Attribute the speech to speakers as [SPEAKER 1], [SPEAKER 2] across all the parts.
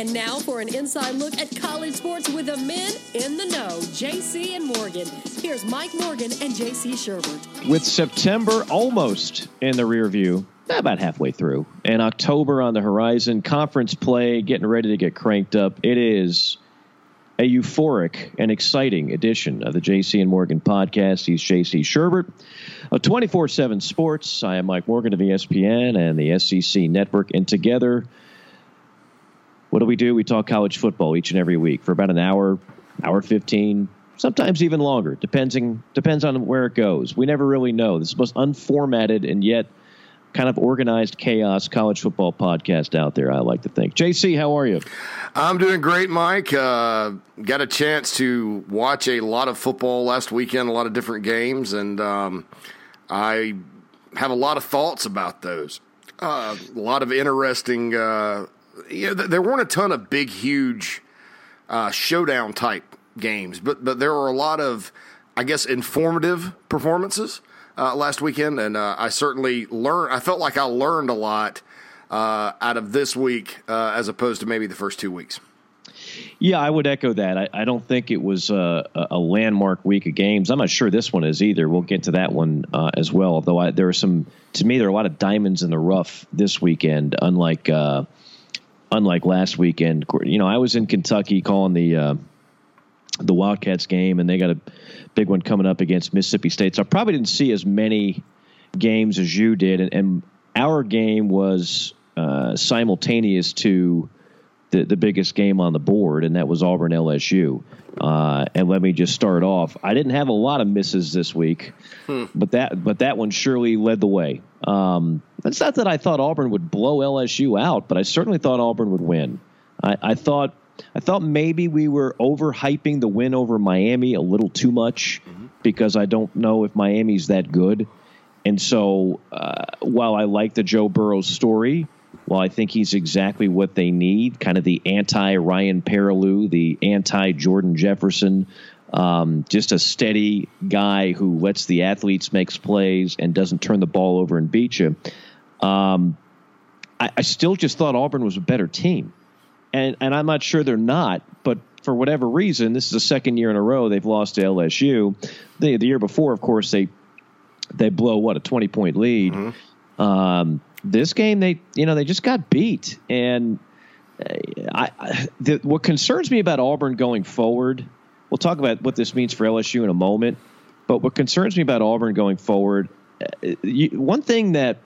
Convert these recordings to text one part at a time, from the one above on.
[SPEAKER 1] And now for an inside look at college sports with the men in the know, JC and Morgan. Here's Mike Morgan and JC Shurburtt.
[SPEAKER 2] With September almost in the rear view, about halfway through, and October on the horizon, conference play getting ready to get cranked up. It is a euphoric and exciting edition of the JC and Morgan podcast. He's JC Shurburtt of 24 7 Sports. I am Mike Morgan of ESPN and the SEC Network, and together, what do we do? We talk college football each and every week for about an hour, hour 15, sometimes even longer, depending, depends on where it goes. We never really know. This is the most unformatted and yet kind of organized chaos college football podcast out there, I like to think. JC, how are you?
[SPEAKER 3] I'm doing great, Mike. Uh, got a chance to watch a lot of football last weekend, a lot of different games, and um, I have a lot of thoughts about those. Uh, a lot of interesting. Uh, you know, there weren't a ton of big, huge uh, showdown type games, but but there were a lot of, I guess, informative performances uh, last weekend, and uh, I certainly learned. I felt like I learned a lot uh, out of this week uh, as opposed to maybe the first two weeks.
[SPEAKER 2] Yeah, I would echo that. I, I don't think it was a, a, landmark week of games. I'm not sure this one is either. We'll get to that one uh, as well. Although I, there are some, to me, there are a lot of diamonds in the rough this weekend. Unlike uh, unlike last weekend, you know, I was in Kentucky calling the uh, the Wildcats game, and they got a big one coming up against Mississippi State. So I probably didn't see as many games as you did, and, and our game was uh, simultaneous to the, the biggest game on the board, and that was Auburn LSU. Uh, and let me just start off. I didn't have a lot of misses this week, hmm. but that but that one surely led the way. Um, it's not that I thought Auburn would blow LSU out, but I certainly thought Auburn would win. I, I thought I thought maybe we were overhyping the win over Miami a little too much mm-hmm. because I don't know if Miami's that good. And so, uh, while I like the Joe Burrow story, while I think he's exactly what they need, kind of the anti Ryan Perrilloux, the anti Jordan Jefferson, um, just a steady guy who lets the athletes make plays and doesn't turn the ball over and beat you. Um, I, I still just thought Auburn was a better team and and I'm not sure they're not, but for whatever reason, this is the second year in a row they've lost to LSU. The the year before, of course, they they blow what a 20 point lead. Mm-hmm. Um, this game, they you know they just got beat, and uh, I, I the, what concerns me about Auburn going forward. We'll talk about what this means for LSU in a moment, but what concerns me about Auburn going forward, uh, you, one thing that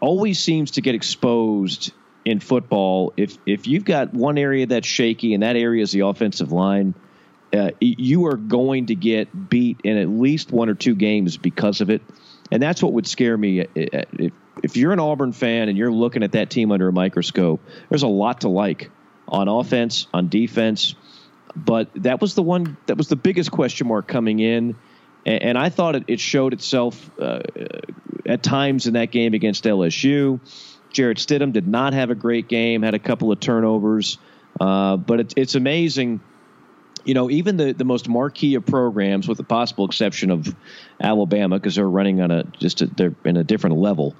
[SPEAKER 2] always seems to get exposed in football, if if you've got one area that's shaky and that area is the offensive line, uh, you are going to get beat in at least one or two games because of it, and that's what would scare me. Uh, if, if you're an Auburn fan and you're looking at that team under a microscope, there's a lot to like on offense, on defense, but that was the one that was the biggest question mark coming in. And, and I thought it, it showed itself uh, at times in that game against LSU. Jarrett Stidham did not have a great game, had a couple of turnovers, uh, but it, it's amazing. You know, even the, the most marquee of programs, with the possible exception of Alabama, because they're running on a just a, they're in a different level.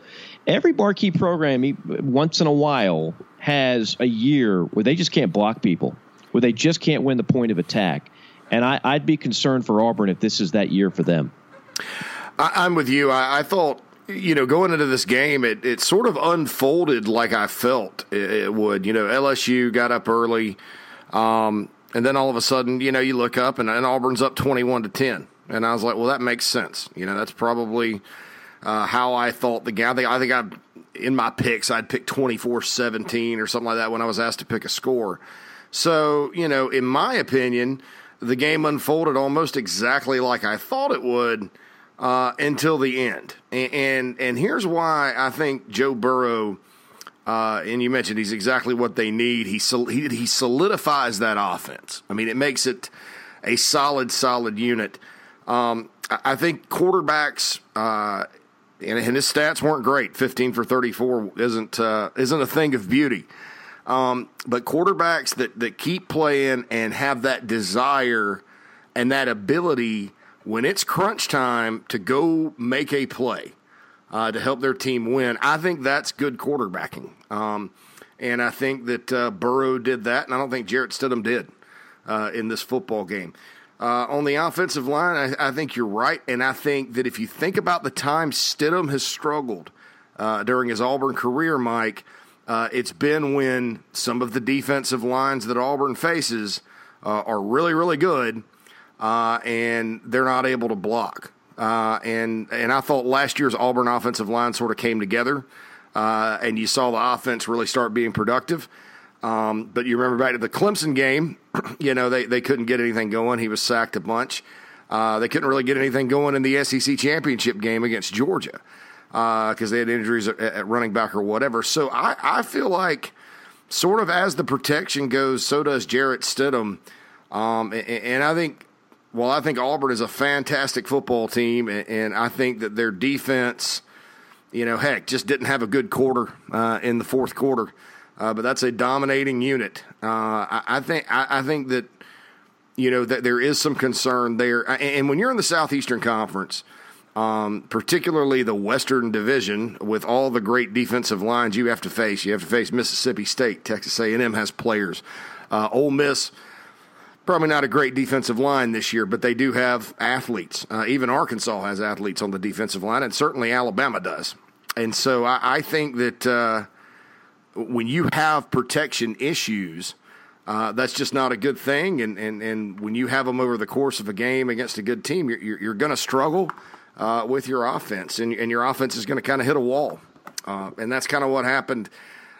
[SPEAKER 2] Every marquee program, once in a while, has a year where they just can't block people, where they just can't win the point of attack. And I, would be concerned for Auburn if this is that year for them.
[SPEAKER 3] I, am with you. I, I thought you know, going into this game, it, it sort of unfolded like I felt it, it would. You know, LSU got up early, um, and then all of a sudden, you know, you look up and, and, Auburn's up 21 to 10. And I was like, well, that makes sense. You know, that's probably uh, how I thought the game. I think, I think I, in my picks, I'd pick 24 17 or something like that when I was asked to pick a score. So, you know, in my opinion, the game unfolded almost exactly like I thought it would uh, until the end. And, and, and here's why I think Joe Burrow. Uh, and you mentioned he's exactly what they need. He, he he solidifies that offense. I mean, it makes it a solid, solid unit. Um, I think quarterbacks, uh, and, and, his stats weren't great. Fifteen for thirty-four isn't uh, isn't a thing of beauty. Um, but quarterbacks that that keep playing and have that desire and that ability when it's crunch time to go make a play uh, to help their team win, I think that's good quarterbacking. Um, and I think that uh, Burrow did that, and I don't think Jarrett Stidham did uh, in this football game. Uh, on the offensive line, I, I, think you're right, and I think that if you think about the time Stidham has struggled uh, during his Auburn career, Mike, uh, it's been when some of the defensive lines that Auburn faces are really, really good uh, and they're not able to block. Uh, and and I thought last year's Auburn offensive line sort of came together, uh, and you saw the offense really start being productive. Um, but you remember back to the Clemson game, you know they they couldn't get anything going. He was sacked a bunch. Uh, they couldn't really get anything going in the SEC championship game against Georgia because uh, they had injuries at, at, running back or whatever. So I, I feel like sort of as the protection goes, so does Jarrett Stidham. Um, and, and I think well, I think Auburn is a fantastic football team, and, I think that their defense, you know, heck, just didn't have a good quarter uh, in the fourth quarter. Uh, but that's a dominating unit. Uh, I, I, think I, I, think that you know that there is some concern there, and when you're in the Southeastern Conference, um, particularly the Western Division, with all the great defensive lines you have to face, you have to face Mississippi State, Texas A&M has players, uh, Ole Miss probably not a great defensive line this year, but they do have athletes. Uh, even Arkansas has athletes on the defensive line, and certainly Alabama does. And so I, I think that uh, when you have protection issues, uh, that's just not a good thing. And, and, and when you have them over the course of a game against a good team, you're, you're, going to struggle uh, with your offense, and, and your offense is going to kind of hit a wall. Uh, and that's kind of what happened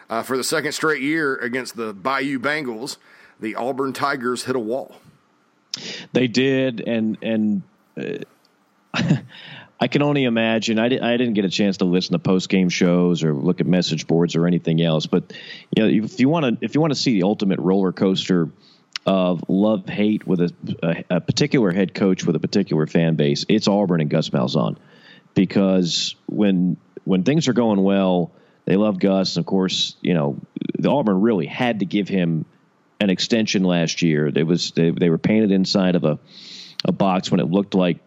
[SPEAKER 3] uh, for the second straight year against the Bayou Bengals the Auburn Tigers hit a wall.
[SPEAKER 2] They did, and and uh, I can only imagine. I, di- I didn't get a chance to listen to post game shows or look at message boards or anything else. But you know, if you want to, if you want to see the ultimate roller coaster of love hate with a, a, a, particular head coach with a particular fan base, it's Auburn and Gus Malzahn, because when when things are going well, they love Gus. And of course, you know, the Auburn really had to give him an extension last year. It was they, they were painted inside of a a box when it looked like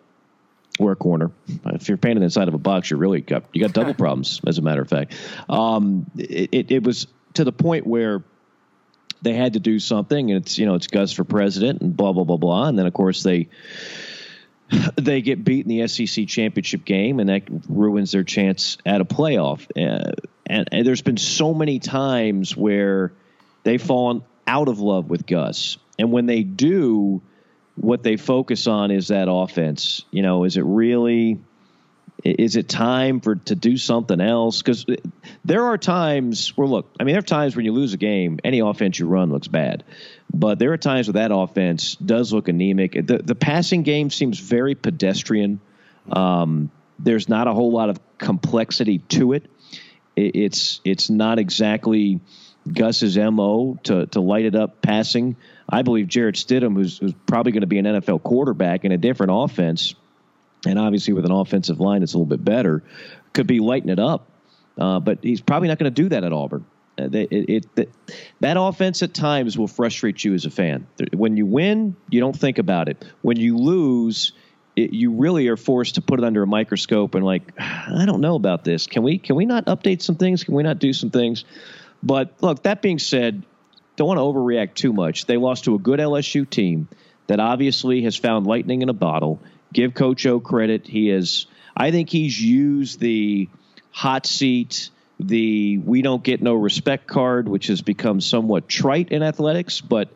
[SPEAKER 2] work corner. If you're painted inside of a box, you're really got you got double problems. As a matter of fact, um, it, it, it was to the point where they had to do something, and it's you know it's Gus for president and blah blah blah blah, and then of course they they get beat in the SEC championship game, and that ruins their chance at a playoff. Uh, and, and there's been so many times where they've fallen out of love with Gus. And when they do, what they focus on is that offense. You know, is it really is it time for to do something else? Because there are times where look, I mean, there are times when you lose a game, any offense you run looks bad, but there are times where that offense does look anemic. The the passing game seems very pedestrian. Um, there's not a whole lot of complexity to it. it it's it's not exactly Gus's mo to to light it up passing. I believe Jarrett Stidham, who's, who's probably going to be an NFL quarterback in a different offense, and obviously with an offensive line that's a little bit better, could be lighting it up. Uh, but he's probably not going to do that at Auburn. Uh, it, it, that offense at times will frustrate you as a fan. When you win, you don't think about it. When you lose, it, you really are forced to put it under a microscope and like, I don't know about this. Can we can we not update some things? Can we not do some things? But look, that being said, don't want to overreact too much. They lost to a good LSU team that obviously has found lightning in a bottle. Give Coach O credit. He is, I think he's used the hot seat, the we don't get no respect card, which has become somewhat trite in athletics, but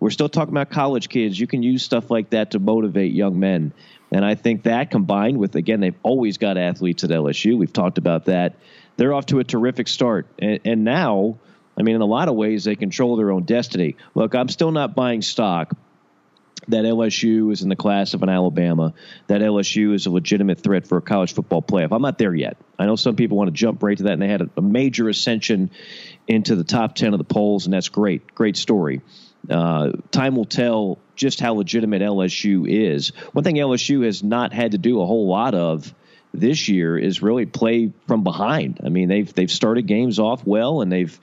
[SPEAKER 2] we're still talking about college kids. You can use stuff like that to motivate young men. And I think that combined with, again, they've always got athletes at LSU. We've talked about that they're off to a terrific start. And, and now, I mean, in a lot of ways, they control their own destiny. Look, I'm still not buying stock that LSU is in the class of an Alabama, that LSU is a legitimate threat for a college football playoff. I'm not there yet. I know some people want to jump right to that, and they had a, a major ascension into the top 10 of the polls, and that's great. Great story. Uh, time will tell just how legitimate LSU is. One thing LSU has not had to do a whole lot of this year is really play from behind. I mean, they've they've started games off well, and they've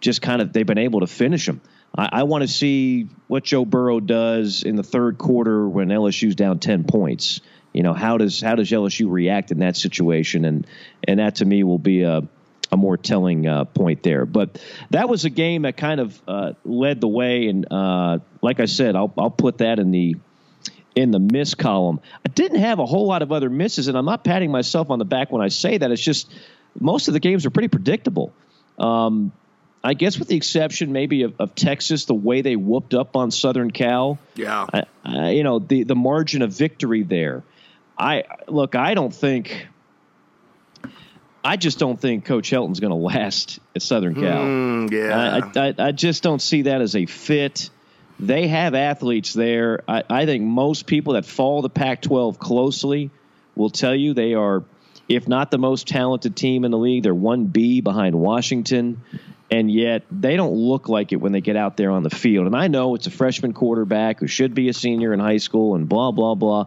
[SPEAKER 2] just kind of they've been able to finish them. I, I want to see what Joe Burrow does in the third quarter when LSU's down ten points. You know, how does how does LSU react in that situation? And and that to me will be a a more telling uh, point there. But that was a game that kind of uh, led the way, and uh, like I said, I'll I'll put that in the in the miss column. I didn't have a whole lot of other misses, and I'm not patting myself on the back when I say that. It's just most of the games are pretty predictable. Um, I guess with the exception maybe of, of, Texas, the way they whooped up on Southern Cal.
[SPEAKER 3] Yeah.
[SPEAKER 2] I, I, you know the the margin of victory there. I look. I don't think I just don't think Coach Helton's going to last at Southern Cal.
[SPEAKER 3] Mm,
[SPEAKER 2] yeah, I, I, I, just don't see that as a fit. They have athletes there. I, I think most people that follow the Pac-12 closely will tell you they are, if not the most talented team in the league, they're one B behind Washington, and yet they don't look like it when they get out there on the field. And I know it's a freshman quarterback who should be a senior in high school, and blah blah blah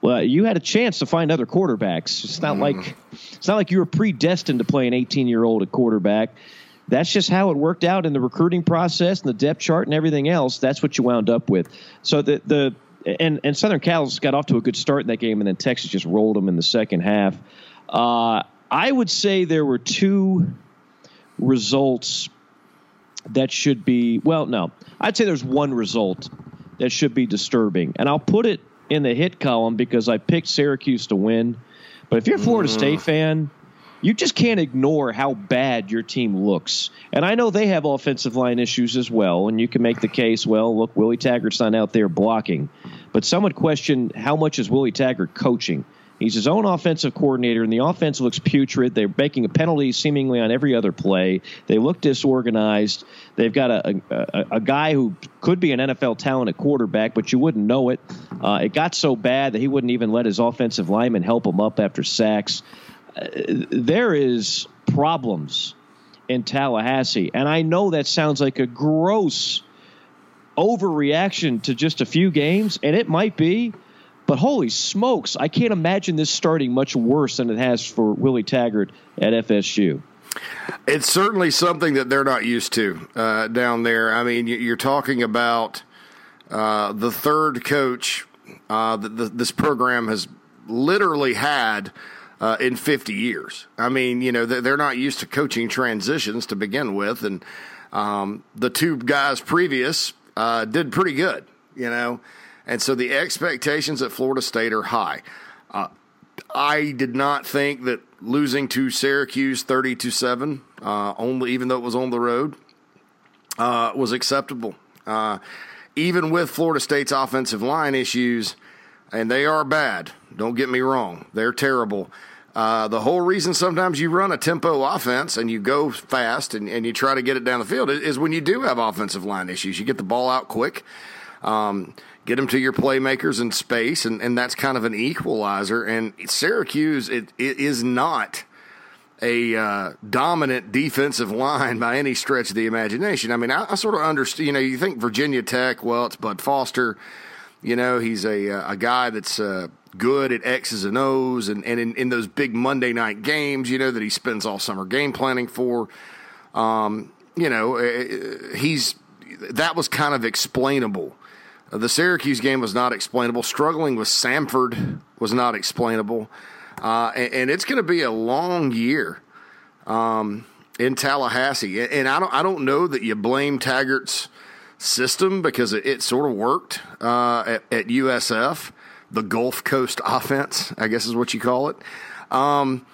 [SPEAKER 2] well, you had a chance to find other quarterbacks. It's not mm. like it's not like you were predestined to play an 18 year old at quarterback. That's just how it worked out in the recruiting process and the depth chart and everything else. That's what you wound up with. So the the and and Southern Cal's got off to a good start in that game, and then Texas just rolled them in the second half. Uh, I would say there were two results that should be well. No, I'd say there's one result that should be disturbing, and I'll put it in the hit column because I picked Syracuse to win. But if you're a Florida mm. State fan, you just can't ignore how bad your team looks. And I know they have offensive line issues as well. And you can make the case, well, look, Willie Taggart's not out there blocking. But some would question how much is Willie Taggart coaching? He's his own offensive coordinator, and the offense looks putrid. They're making a penalty seemingly on every other play. They look disorganized. They've got a, a, a guy who could be an NFL talent at quarterback, but you wouldn't know it. Uh, it got so bad that he wouldn't even let his offensive lineman help him up after sacks. Uh, there is problems in Tallahassee, and I know that sounds like a gross overreaction to just a few games, and it might be. But holy smokes, I can't imagine this starting much worse than it has for Willie Taggart at FSU.
[SPEAKER 3] It's certainly something that they're not used to uh, down there. I mean, you're talking about uh, the third coach uh, that this program has literally had uh, in 50 years. I mean, you know, they're not used to coaching transitions to begin with. And um, the two guys previous uh, did pretty good, you know. And so the expectations at Florida State are high. Uh, I did not think that losing to Syracuse 30 to 7, uh, only even though it was on the road, uh, was acceptable. Uh, even with Florida State's offensive line issues, and they are bad, don't get me wrong, they're terrible. Uh, the whole reason sometimes you run a tempo offense and you go fast and, and you try to get it down the field is when you do have offensive line issues. You get the ball out quick. Um, get them to your playmakers in space, and, and that's kind of an equalizer. And Syracuse, it, it is not a uh, dominant defensive line by any stretch of the imagination. I mean, I, I, sort of understand. You know, you think Virginia Tech, well, it's Bud Foster. You know, he's a uh, a guy that's uh, good at X's and O's, and and in, in, those big Monday night games, you know that he spends all summer game planning for. Um, you know, uh, uh, he's that was kind of explainable the Syracuse game was not explainable. Struggling with Samford was not explainable. Uh, and, and, it's going to be a long year um, in Tallahassee. And I don't, I don't know that you blame Taggart's system because it, it sort of worked uh, at, at, USF, the Gulf Coast offense, I guess is what you call it. Um,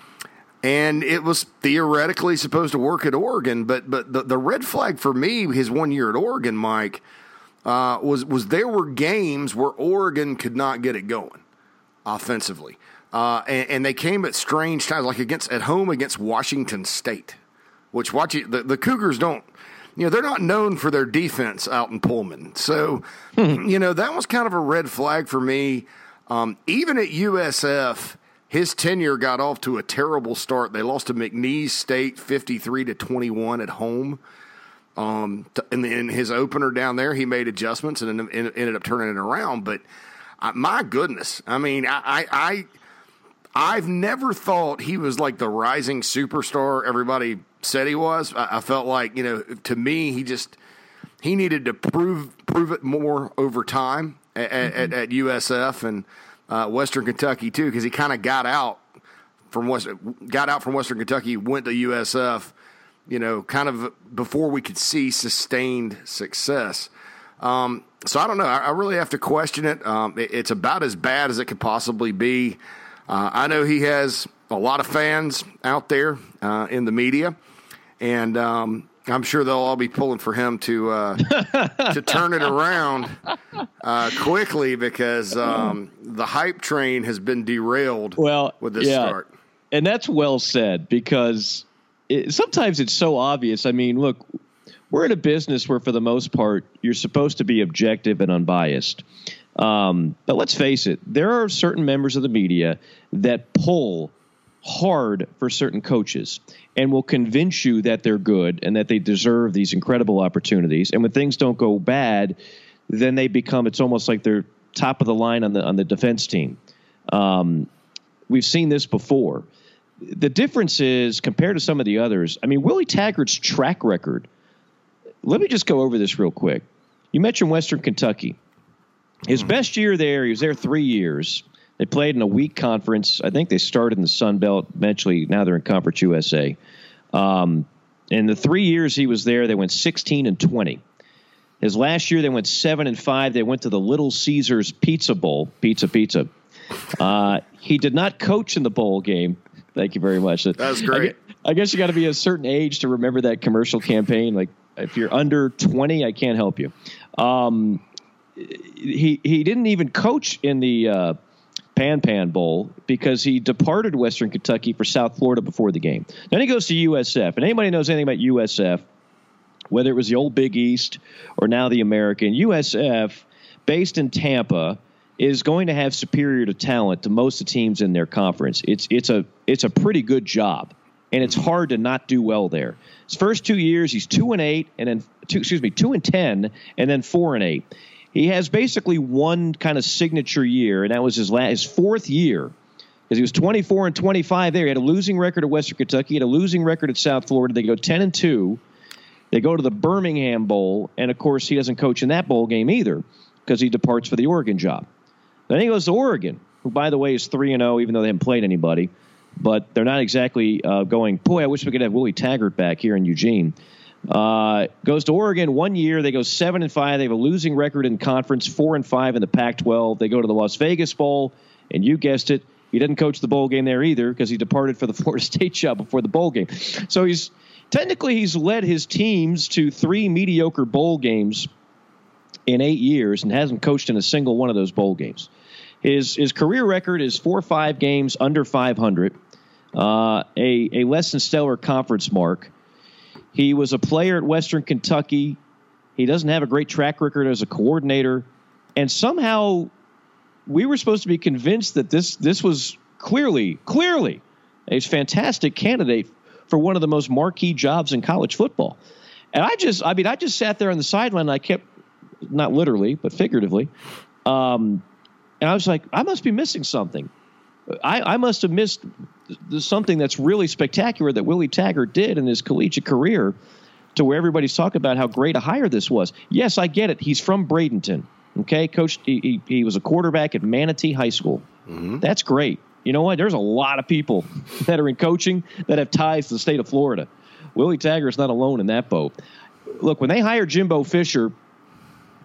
[SPEAKER 3] and it was theoretically supposed to work at Oregon, but but the, the red flag for me, his one year at Oregon, Mike, uh, was was there were games where Oregon could not get it going offensively, uh, and, and, they came at strange times, like against at home against Washington State, which watch the, the Cougars don't you know, they're not known for their defense out in Pullman. So, you know, that was kind of a red flag for me. Um, even at USF, his tenure got off to a terrible start. They lost to McNeese State 53 to 21 at home. Um, in, the, in his opener down there, he made adjustments and ended up turning it around. But uh, my goodness, I mean, I, I, I I've never thought he was like the rising superstar everybody said he was. I, I, felt like you know, to me, he just he needed to prove prove it more over time at, mm-hmm. at, at USF and uh, Western Kentucky too, because he kind of got out from West got out from Western Kentucky, went to USF you know, kind of before we could see sustained success. Um, so I don't know. I, I, really have to question it. Um, it. It's about as bad as it could possibly be. Uh, I know he has a lot of fans out there uh, in the media, and um, I'm sure they'll all be pulling for him to uh, to turn it around uh, quickly because um, the hype train has been derailed.
[SPEAKER 2] Well,
[SPEAKER 3] with this
[SPEAKER 2] yeah.
[SPEAKER 3] start,
[SPEAKER 2] and that's well said because it, sometimes it's so obvious. I mean, look, we're in a business where, for the most part, you're supposed to be objective and unbiased. Um, but let's face it, there are certain members of the media that pull hard for certain coaches and will convince you that they're good and that they deserve these incredible opportunities. And when things don't go bad, then they become it's almost like they're top of the line on the on the defense team. Um, we've seen this before the difference is compared to some of the others. I mean, Willie Taggart's track record. Let me just go over this real quick. You mentioned Western Kentucky. His hmm. best year there, he was there three years. They played in a weak conference. I think they started in the Sun Belt. Eventually, now they're in Conference USA. Um, in the three years he was there, they went 16 and 20. His last year, they went seven and five. They went to the Little Caesars Pizza Bowl, pizza, pizza. Uh, he did not coach in the bowl game. Thank you very much.
[SPEAKER 3] That's great.
[SPEAKER 2] I, I guess you got to be a certain age to remember that commercial campaign. Like if you're under 20, I can't help you. Um, he he didn't even coach in the uh, Pan Pan Bowl because he departed Western Kentucky for South Florida before the game. Then he goes to USF, and anybody knows anything about USF, whether it was the old Big East or now the American USF, based in Tampa is going to have superior to talent to most of the teams in their conference. It's it's a it's a pretty good job, and it's hard to not do well there. His first two years, he's two and eight, and then two excuse me two and ten, and then four and eight. He has basically one kind of signature year, and that was his last his fourth year because he was 24 and 25 there. He had a losing record at Western Kentucky, he had a losing record at South Florida. They go 10 and two. They go to the Birmingham Bowl, and of course, he doesn't coach in that bowl game either because he departs for the Oregon job. Then he goes to Oregon, who, by the way, is 3 and 0, even though they haven't played anybody. But they're not exactly uh, going, boy, I wish we could have Willie Taggart back here in Eugene. Uh, goes to Oregon one year. They go seven and five. They have a losing record in conference, four and five in the Pac-12. They go to the Las Vegas Bowl, and you guessed it, he didn't coach the bowl game there either because he departed for the Florida State job before the bowl game. So he's technically he's led his teams to three mediocre bowl games in eight years and hasn't coached in a single one of those bowl games. His his career record is four or five games under 500, uh, a a less than stellar conference mark. He was a player at Western Kentucky. He doesn't have a great track record as a coordinator, and somehow we were supposed to be convinced that this this was clearly clearly a fantastic candidate for one of the most marquee jobs in college football. And I just, I mean, I just sat there on the sideline. I kept, not literally, but figuratively, um, and I was like, I must be missing something. I, I must have missed something that's really spectacular that Willie Taggart did in his collegiate career to where everybody's talking about how great a hire this was. Yes, I get it. He's from Bradenton. Okay, coach. He, he, he was a quarterback at Manatee High School. Mm-hmm. That's great. You know what? There's a lot of people that are in coaching that have ties to the state of Florida. Willie Taggart's not alone in that boat. Look, when they hired Jimbo Fisher,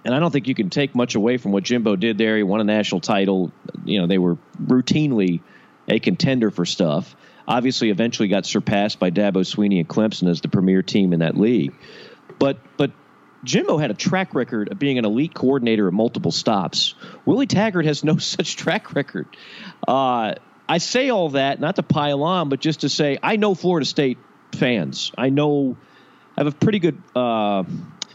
[SPEAKER 2] and I don't think you can take much away from what Jimbo did there. He won a national title. You know, they were routinely a contender for stuff. Obviously, eventually got surpassed by Dabo Swinney and Clemson as the premier team in that league. But but Jimbo had a track record of being an elite coordinator at multiple stops. Willie Taggart has no such track record. Uh, I say all that not to pile on, but just to say I know Florida State fans. I know I have a pretty good uh,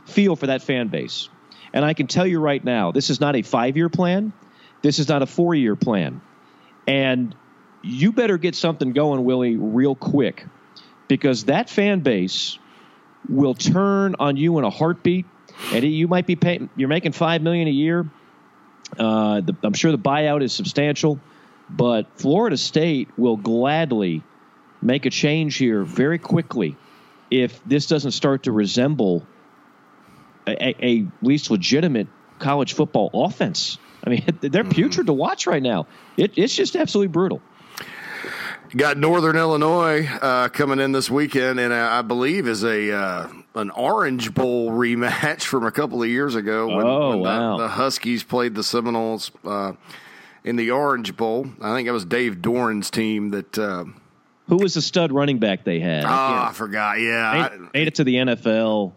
[SPEAKER 2] feel for that fan base. And I can tell you right now, this is not a five year plan. This is not a four year plan. And you better get something going, Willie, real quick, because that fan base will turn on you in a heartbeat. And you might be paying, you're making five million a year. Uh, the, I'm sure the buyout is substantial, but Florida State will gladly make a change here very quickly if this doesn't start to resemble a, a least legitimate college football offense. I mean, they're putrid to watch right now. It, it's just absolutely brutal.
[SPEAKER 3] Got Northern Illinois uh, coming in this weekend, and I believe is a uh, an Orange Bowl rematch from a couple of years ago when,
[SPEAKER 2] Oh,
[SPEAKER 3] when the-
[SPEAKER 2] wow.
[SPEAKER 3] the, Huskies played the Seminoles uh, in the Orange Bowl. I think it was Dave Doeren's team that. Uh,
[SPEAKER 2] Who was the stud running back they had?
[SPEAKER 3] ah, I forgot. Yeah,
[SPEAKER 2] made,
[SPEAKER 3] I-
[SPEAKER 2] made it to the NFL.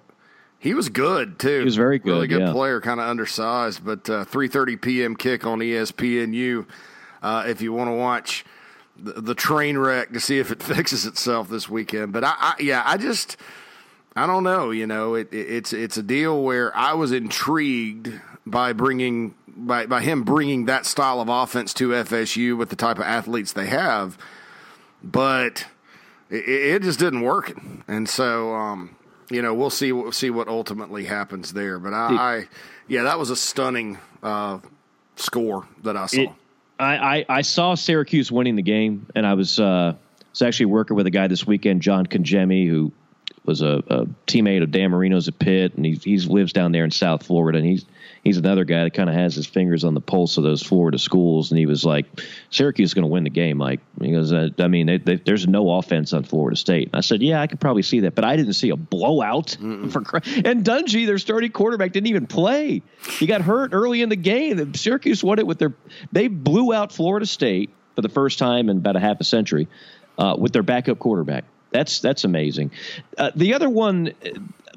[SPEAKER 3] He was good too.
[SPEAKER 2] He was very good,
[SPEAKER 3] Really good
[SPEAKER 2] yeah.
[SPEAKER 3] player, kind of undersized, but uh, 3:30 p.m. kick on ESPNU. Uh, if you want to watch the, the train wreck to see if it fixes itself this weekend, but I, I yeah, I just I don't know. You know, it, it, it's it's a deal where I was intrigued by bringing by by him bringing that style of offense to FSU with the type of athletes they have, but it, it just didn't work, and so um, you know we'll see we'll see what ultimately happens there. But I, I yeah, that was a stunning uh, score that I saw.
[SPEAKER 2] It, I, I, I saw Syracuse winning the game, and I was uh, was actually working with a guy this weekend, John Congemi, who was a, a teammate of Dan Marino's at Pitt, and he he lives down there in South Florida, and he's he's another guy that kind of has his fingers on the pulse of those Florida schools, and he was like, Syracuse is going to win the game, Mike. He goes, uh, I mean, they, they, there's no offense on Florida State. And I said, yeah, I could probably see that, but I didn't see a blowout for and Dungey, their starting quarterback, didn't even play. He got hurt early in the game. Syracuse won it with their they blew out Florida State for the first time in about a half a century uh, with their backup quarterback. That's that's amazing. Uh, the other one,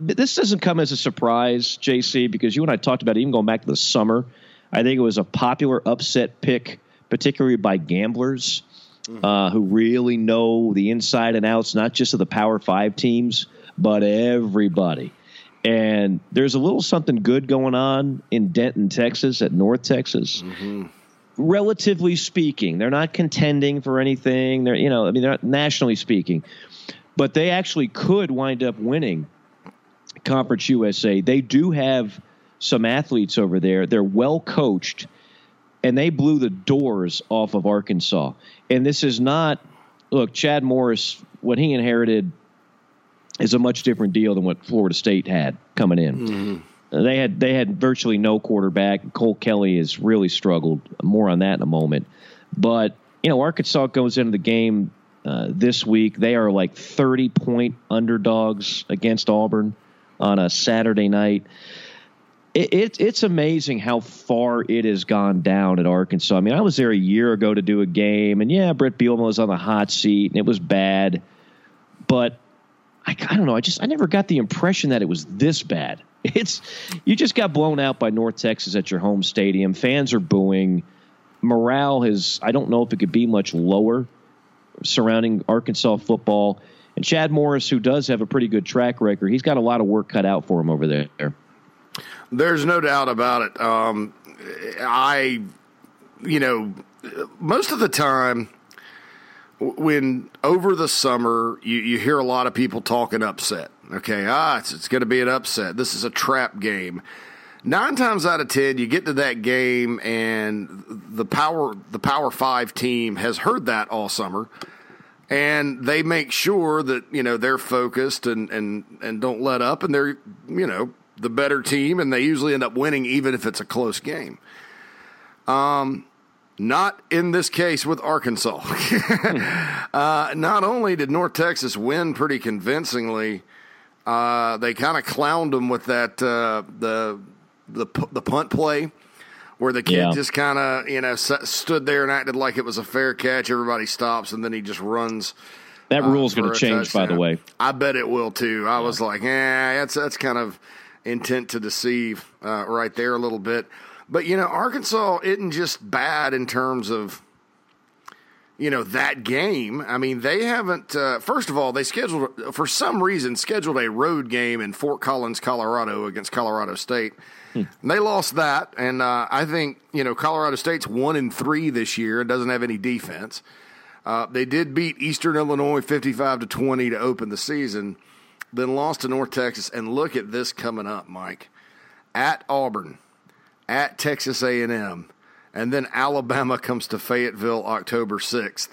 [SPEAKER 2] this doesn't come as a surprise, JC, because you and I talked about it even going back to the summer. I think it was a popular upset pick, particularly by gamblers uh, who really know the inside and outs, not just of the Power Five teams, but everybody. And there's a little something good going on in Denton, Texas, at North Texas relatively speaking, they're not contending for anything. They're, you know, I mean, they're not nationally speaking, but they actually could wind up winning Conference USA. They do have some athletes over there. They're well coached, and they blew the doors off of Arkansas. And this is not, look, Chad Morris, what he inherited is a much different deal than what Florida State had coming in. They had they had virtually no quarterback. Cole Kelley has really struggled. More on that in a moment. But you know, Arkansas goes into the game uh, this week. They are like thirty point underdogs against Auburn on a Saturday night. It, it, it's amazing how far it has gone down at Arkansas. I mean, I was there a year ago to do a game, and yeah, Bret Bielema was on the hot seat, and it was bad. But I, I don't know. I just I never got the impression that it was this bad. It's you just got blown out by North Texas at your home stadium. Fans are booing. Morale has I don't know if it could be much lower surrounding Arkansas football. And Chad Morris, who does have a pretty good track record, he's got a lot of work cut out for him over there.
[SPEAKER 3] There's no doubt about it. Um, I, you know, most of the time when over the summer you, you hear a lot of people talking upset. Okay, ah, it's, it's going to be an upset. This is a trap game. Nine times out of ten, you get to that game, and the power the Power Five team has heard that all summer, and they make sure that you know they're focused and and and don't let up, and they're you know the better team, and they usually end up winning even if it's a close game. Um, not in this case with Arkansas. uh, not only did North Texas win pretty convincingly, uh, they kind of clowned them with that uh, the the the punt play where the kid
[SPEAKER 2] Yeah.
[SPEAKER 3] just kind of you know stood there and acted like it was a fair catch. Everybody stops and then he just runs.
[SPEAKER 2] That
[SPEAKER 3] uh,
[SPEAKER 2] rule's going to change, by the way.
[SPEAKER 3] I bet it will too. I was like, yeah, that's that's kind of intent to deceive uh, right there a little bit. But you know, Arkansas isn't just bad in terms of you know that game. I mean, they haven't. Uh, first of all, they scheduled for some reason scheduled a road game in Fort Collins, Colorado, against Colorado State. They lost that, and uh, I think you know Colorado State's one in three this year. It doesn't have any defense. Uh, they did beat Eastern Illinois fifty-five to twenty to open the season, then lost to North Texas. And look at this coming up, Mike, at Auburn, at Texas A and M and then Alabama comes to Fayetteville October 6th.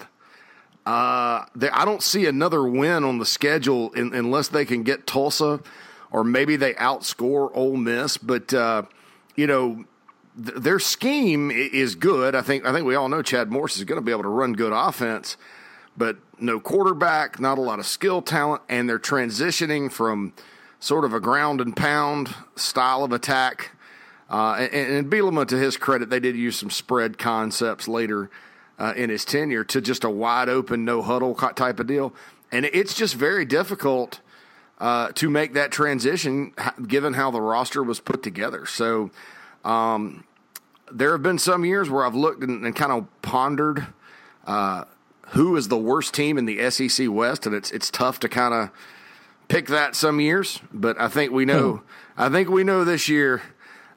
[SPEAKER 3] Uh, I don't see another win on the schedule in, unless they can get Tulsa or maybe they outscore Ole Miss. But, uh, you know, th- their scheme is good. I think, I think we all know Chad Morris is going to be able to run good offense, but no quarterback, not a lot of skill talent, and they're transitioning from sort of a ground and pound style of attack uh, and, and Bielema, to his credit, they did use some spread concepts later uh, in his tenure to just a wide open, no huddle type of deal. And it's just very difficult uh, to make that transition given how the roster was put together. So um, there have been some years where I've looked and, and kind of pondered uh, who is the worst team in the SEC West, and it's it's tough to kind of pick that some years. But I think we know. Hmm. I think we know this year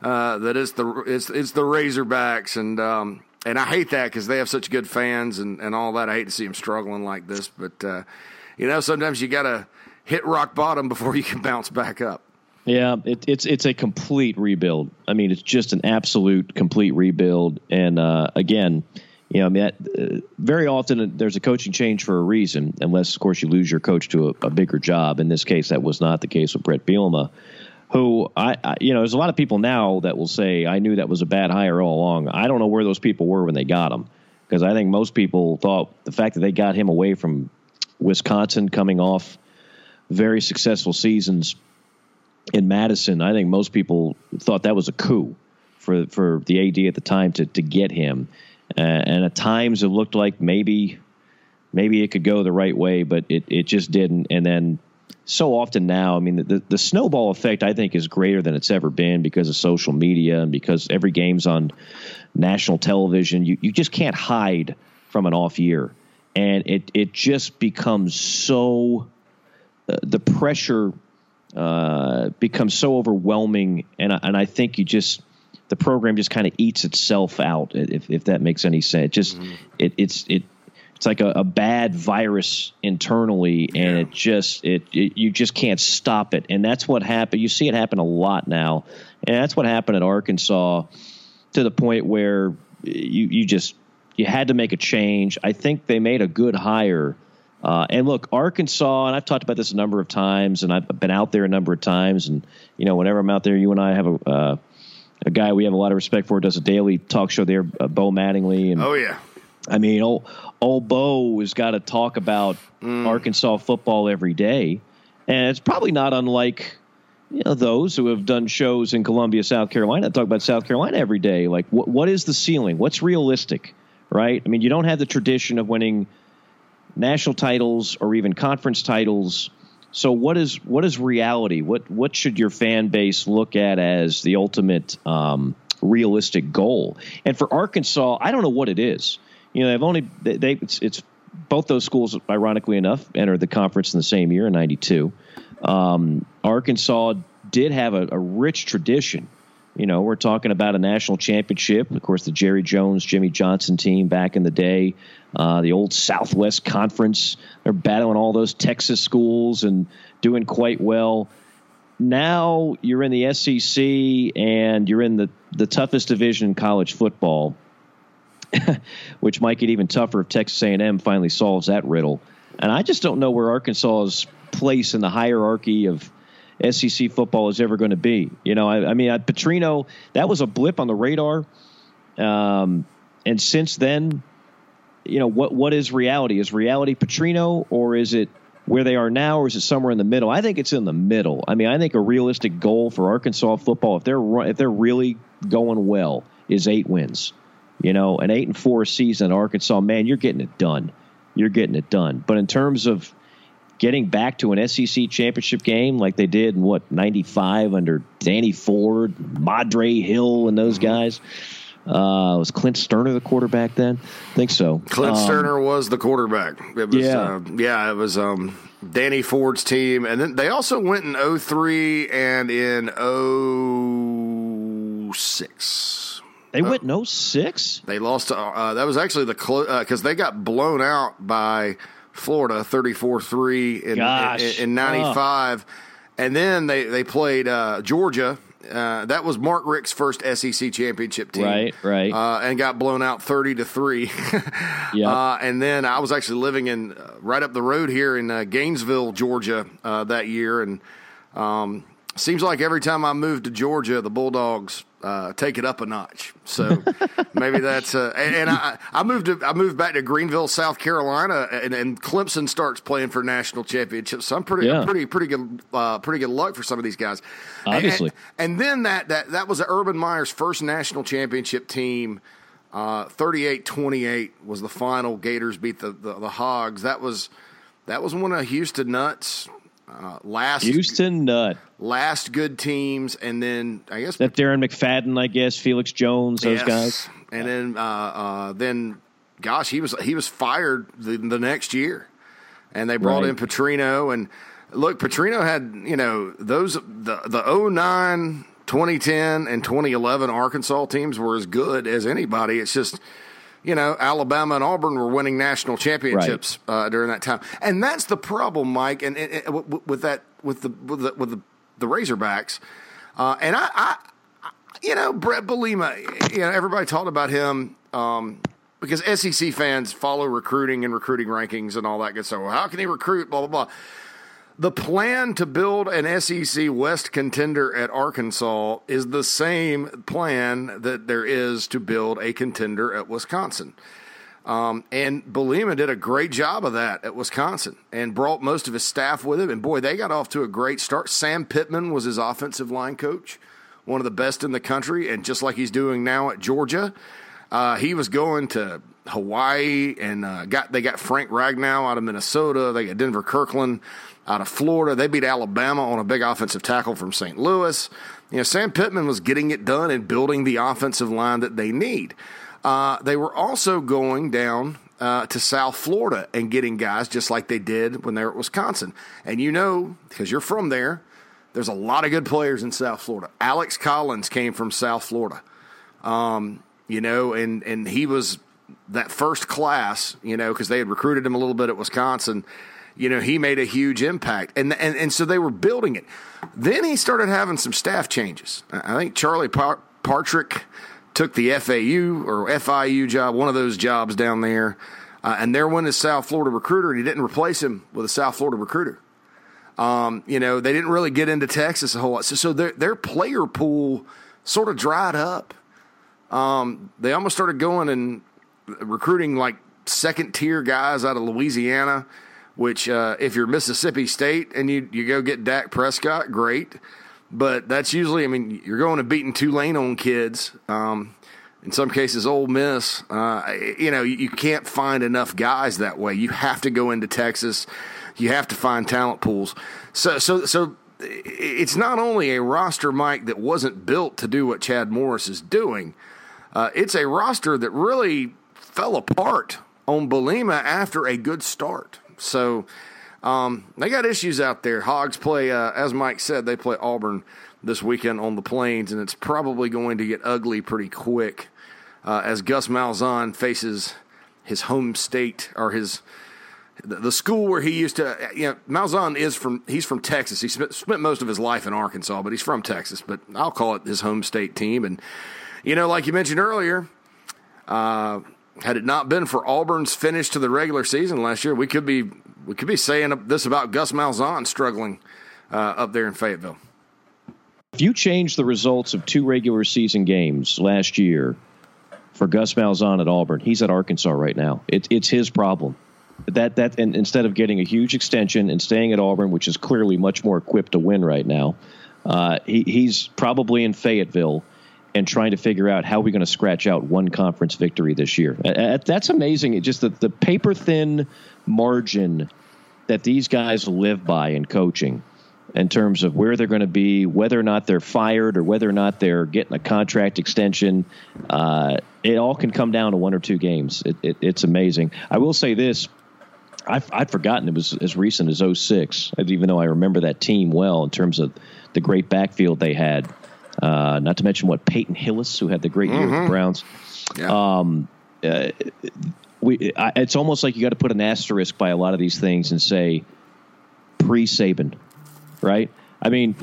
[SPEAKER 3] uh, that it's the it's it's the Razorbacks, and um, and I hate that because they have such good fans and, and all that. I hate to see them struggling like this, but uh, you know sometimes you got to hit rock bottom before you can bounce back up.
[SPEAKER 2] Yeah, it, it's it's a complete rebuild. I mean, it's just an absolute complete rebuild. And uh, again, you know, I mean, that, uh, very often there's a coaching change for a reason, unless of course you lose your coach to a, a bigger job. In this case, that was not the case with Bret Bielema who I, I, you know, there's a lot of people now that will say, I knew that was a bad hire all along. I don't know where those people were when they got him because I think most people thought the fact that they got him away from Wisconsin coming off very successful seasons in Madison, I think most people thought that was a coup for for the AD at the time to to get him. Uh, and at times it looked like maybe maybe it could go the right way, but it, it just didn't. And then so often now, I mean, the, the snowball effect I think is greater than it's ever been because of social media and because every game's on national television. You you just can't hide from an off year, and it it just becomes so the pressure uh, becomes so overwhelming, and I, and I think you just the program just kind of eats itself out if if that makes any sense. It just mm-hmm. it it's it it's like a, a bad virus internally, and yeah. it just it, it, you just can't stop it, and that's what happened. You see it happen a lot now, and that's what happened at Arkansas to the point where you you just you had to make a change. I think they made a good hire. Uh, and look, Arkansas, and I've talked about this a number of times, and I've been out there a number of times, and you know, whenever I'm out there, you and I have a uh, a guy we have a lot of respect for does a daily talk show there, uh, Bo Mattingly, and
[SPEAKER 3] oh yeah,
[SPEAKER 2] I mean, old, old Bo has got to talk about mm. Arkansas football every day, and it's probably not unlike you know those who have done shows in Columbia, South Carolina, talk about South Carolina every day. Like, what what is the ceiling? What's realistic? Right? I mean, you don't have the tradition of winning national titles or even conference titles. So, what is what is reality? What what should your fan base look at as the ultimate um, realistic goal? And for Arkansas, I don't know what it is you know, they've only they, they it's, it's, both those schools, ironically enough, entered the conference in the same year in '92. Um, Arkansas did have a, a, rich tradition. You know, we're talking about a national championship. Of course, the Jerry Jones, Jimmy Johnson team back in the day, uh, the old Southwest Conference. They're battling all those Texas schools and doing quite well. Now you're in the SEC and you're in the, the toughest division in college football which might get even tougher if Texas A&M finally solves that riddle. And I just don't know where Arkansas's place in the hierarchy of SEC football is ever going to be. You know, I, I mean, Petrino, that was a blip on the radar. Um, and since then, you know, what what is reality? Is reality Petrino, or is it where they are now, or is it somewhere in the middle? I think it's in the middle. I mean, I think a realistic goal for Arkansas football, if they're if they're really going well, is eight wins. You know, an eight and four season Arkansas, man, you're getting it done. You're getting it done. But in terms of getting back to an SEC championship game like they did in what '95 under Danny Ford, Madre Hill, and those mm-hmm. Uh, was Clint Stoerner the quarterback then? I think so.
[SPEAKER 3] Clint
[SPEAKER 2] Um,
[SPEAKER 3] Stoerner was the quarterback. It was,
[SPEAKER 2] Yeah.
[SPEAKER 3] uh, yeah, it was um, Danny Ford's team, and then they also went in 03 and in 06.
[SPEAKER 2] They went no six.
[SPEAKER 3] They lost uh, that was actually the because they got blown out by Florida 34-3 in, in, in 95. And then they, they played uh, Georgia. Uh, that was Mark Richt's first SEC championship team.
[SPEAKER 2] Right, right.
[SPEAKER 3] Uh, and got blown out 30 to 3.
[SPEAKER 2] Yeah.
[SPEAKER 3] Uh, and then I was actually living in uh, right up the road here in uh, Gainesville, Georgia, uh, that year, and um, seems like every time I move to Georgia, the Bulldogs uh, take it up a notch. So maybe that's uh, and, and I, I moved to, I moved back to Greenville, South Carolina, and, and Clemson starts playing for national championships. So I'm pretty
[SPEAKER 2] Yeah.
[SPEAKER 3] pretty pretty good uh, pretty good luck for some of these guys. And-
[SPEAKER 2] Obviously.
[SPEAKER 3] and, and then that that that was Urban Meyer's first national championship team. Uh, 38-28 was the final. Gators beat the, the, the Hogs. That was that was one of Houston Nutt's uh, last
[SPEAKER 2] Houston Nutt.
[SPEAKER 3] last good teams, and then I guess
[SPEAKER 2] That Darren McFadden, I guess, Felix Jones, those
[SPEAKER 3] yes.
[SPEAKER 2] guys.
[SPEAKER 3] and then uh, uh, then gosh, he was he was fired the, the next year, and they brought
[SPEAKER 2] Right.
[SPEAKER 3] in Petrino and look, Petrino had you know those the the 09, 2010, and twenty eleven Arkansas teams were as good as anybody. It's just. You know, Alabama and Auburn were winning national championships uh, during that time, and that's the problem, Mike. And, and, and with that, with the with the, with the, the Razorbacks, uh, and I, I, you know, Bret Bielema, you know, everybody talked about him um, because SEC fans follow recruiting and recruiting rankings and all that good stuff. Well, how can he recruit? Blah, blah, blah. The plan to build an SEC West contender at Arkansas is the same plan that there is to build a contender at Wisconsin. Um, and Bielema did a great job of that at Wisconsin and brought most of his staff with him. And boy, they got off to a great start. Sam Pittman was his offensive line coach, one of the best in the country. And just like he's doing now at Georgia, uh, he was going to Hawaii and uh, got they got Frank Ragnow out of Minnesota. They got Denver Kirkland out of Florida. They beat Alabama on a big offensive tackle from St. Louis. You know, Sam Pittman was getting it done and building the offensive line that they need. Uh, they were also going down uh, to South Florida and getting guys just like they did when they were at Wisconsin. And you know, because you're from there, there's a lot of good players in South Florida. Alex Collins came from South Florida Um, you know, and and he was that first class, you know, because they had recruited him a little bit at Wisconsin. You know, he made a huge impact, and and and so they were building it. Then he started having some staff changes. I think Charlie Par- Partridge took the FAU or FIU job, one of those jobs down there, uh, and there went his South Florida recruiter, and he didn't replace him with a South Florida recruiter. Um, you know, they didn't really get into Texas a whole lot, so, so their their player pool sort of dried up they almost started going and recruiting like second tier guys out of Louisiana, which uh, if you're Mississippi State and you you go get Dak Prescott, great. But that's usually, I mean, you're going and beating Tulane on kids. Um, in some cases, Ole Miss. Uh, you know, you, you can't find enough guys that way. You have to go into Texas. You have to find talent pools. So, so, so it's not only a roster, Mike, that wasn't built to do what Chad Morris is doing. Uh, it's a roster that really fell apart on Bielema after a good start. So um, they got issues out there. Hogs play, uh, as Mike said, they play Auburn this weekend on the Plains, and it's probably going to get ugly pretty quick uh, as Gus Malzahn faces his home state or his the, school where he used to. You know, Malzahn is from he's from Texas. He spent, spent most of his life in Arkansas, but he's from Texas. But I'll call it his home state team, and you know, like you mentioned earlier, uh, had it not been for Auburn's finish to the regular season last year, we could be we could be saying this about Gus Malzahn struggling uh, up there in Fayetteville.
[SPEAKER 2] If you change the results of two regular season games last year for Gus Malzahn at Auburn, he's at Arkansas right now. It, it's his problem. That that and instead of getting a huge extension and staying at Auburn, which is clearly much more equipped to win right now, uh, he, he's probably in Fayetteville and trying to figure out how we're going to scratch out one conference victory this year. That's amazing. It just the, the paper thin margin that these guys live by in coaching in terms of where they're going to be, whether or not they're fired or whether or not they're getting a contract extension. Uh, it all can come down to one or two games. It, it, it's amazing. I will say this. I've, I'd forgotten it was as recent as 06, even though I remember that team well in terms of the great backfield they had. Uh, not to mention what Peyton Hillis, who had the great year with the Browns.
[SPEAKER 3] Yeah.
[SPEAKER 2] Um, uh, we, I, it's almost like you got to put an asterisk by a lot of these things and say pre Saban, right? I mean,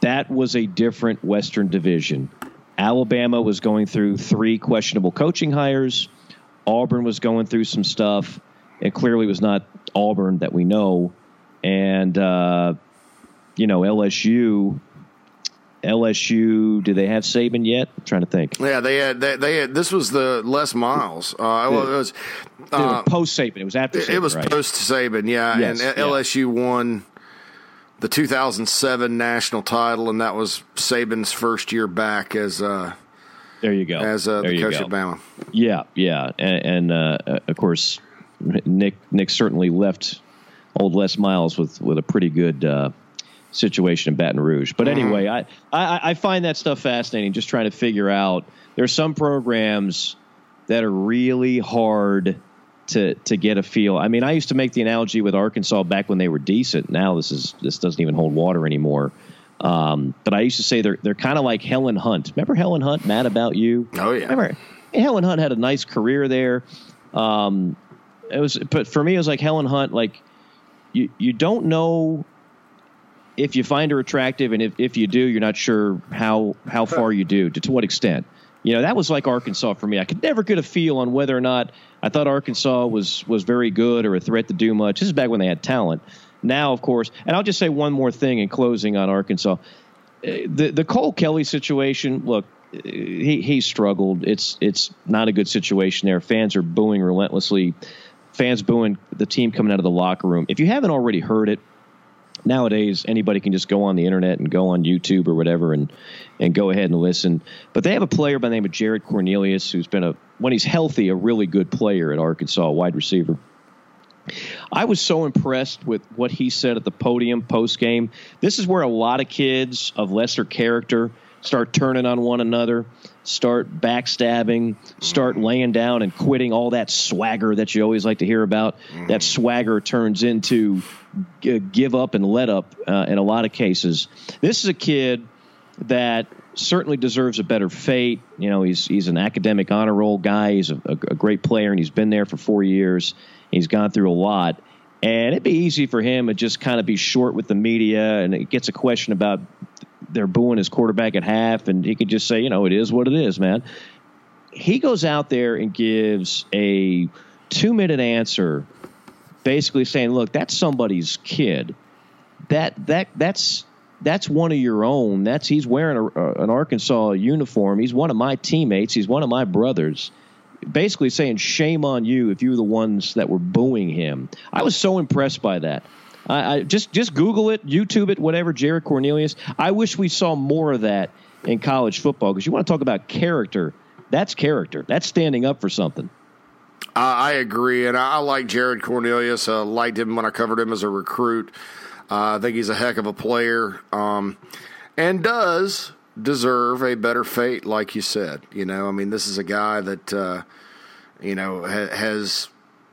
[SPEAKER 2] that was a different Western division. Alabama was going through three questionable coaching hires. Auburn was going through some stuff. It clearly was not Auburn that we know. And, uh, you know, LSU. LSU, do they have Saban yet? I'm trying to think.
[SPEAKER 3] yeah, they had they, they had this was the Les Miles. Uh, well, it was uh,
[SPEAKER 2] post Saban. It was after. Saban,
[SPEAKER 3] it was
[SPEAKER 2] right?
[SPEAKER 3] post Saban, yeah,
[SPEAKER 2] Yes,
[SPEAKER 3] and
[SPEAKER 2] yeah.
[SPEAKER 3] LSU won the 2007 national title, and that was Saban's first year back as uh,
[SPEAKER 2] There you go.
[SPEAKER 3] as uh, the coach
[SPEAKER 2] go.
[SPEAKER 3] of Bama.
[SPEAKER 2] Yeah, yeah, and, and uh, uh, of course, Nick Nick certainly left old Les Miles with with a pretty good uh, situation in Baton Rouge. But anyway, I, I I find that stuff fascinating. Just trying to figure out there's some programs that are really hard to to get a feel. I mean, I used to make the analogy with Arkansas back when they were decent. Now this is this doesn't even hold water anymore. Um, but I used to say they're they're kind of like Helen Hunt. Remember Helen Hunt? Mad about you?
[SPEAKER 3] Oh, yeah.
[SPEAKER 2] Remember Helen Hunt had a nice career there. Um, it was, but for me, it was like Helen Hunt. Like you, you don't know if you find her attractive, and if, if you do, you're not sure how how far you do to, to what extent. You know, that was like Arkansas for me. I could never get a feel on whether or not I thought Arkansas was was very good or a threat to do much. This is back when they had talent. Now, of course, and I'll just say one more thing in closing on Arkansas. Uh, The the Cole Kelley situation. Look, uh, he he struggled. It's it's not a good situation there. Fans are booing relentlessly. Fans booing the team coming out of the locker room. If you haven't already heard it, nowadays anybody can just go on the internet and go on YouTube or whatever and and go ahead and listen. But they have a player by the name of Jared Cornelius who's been a when he's healthy a really good player at Arkansas, wide receiver. I was so impressed with what he said at the podium post game. This is where a lot of kids of lesser character start turning on one another, start backstabbing, start mm-hmm. laying down and quitting all that swagger that you always like to hear about. That mm-hmm. swagger turns into give up and let up uh, in a lot of cases. This is a kid that certainly deserves a better fate. You know, he's he's an academic honor roll guy. He's a, a, a great player, and he's been there for four years. He's gone through a lot, and it'd be easy for him to just kind of be short with the media, and it gets a question about they're booing his quarterback at half, and he could just say, you know, it is what it is, man. He goes out there and gives a two minute answer, basically saying, look, that's somebody's kid that that that's that's one of your own. That's he's wearing a, a, an Arkansas uniform. He's one of my teammates. He's one of my brothers. Basically saying shame on you if you were the ones that were booing him. I was so impressed by that. I, I just just Google it, YouTube it, whatever. Jared Cornelius. I wish we saw more of that in college football because you want to talk about character. That's character. That's standing up for something.
[SPEAKER 3] I I agree, and I I like Jared Cornelius. Uh, liked him when I covered him as a recruit. Uh, I think he's a heck of a player, um, and does deserve a better fate, like you said. You know, I mean, this is a guy that uh, you know ha- has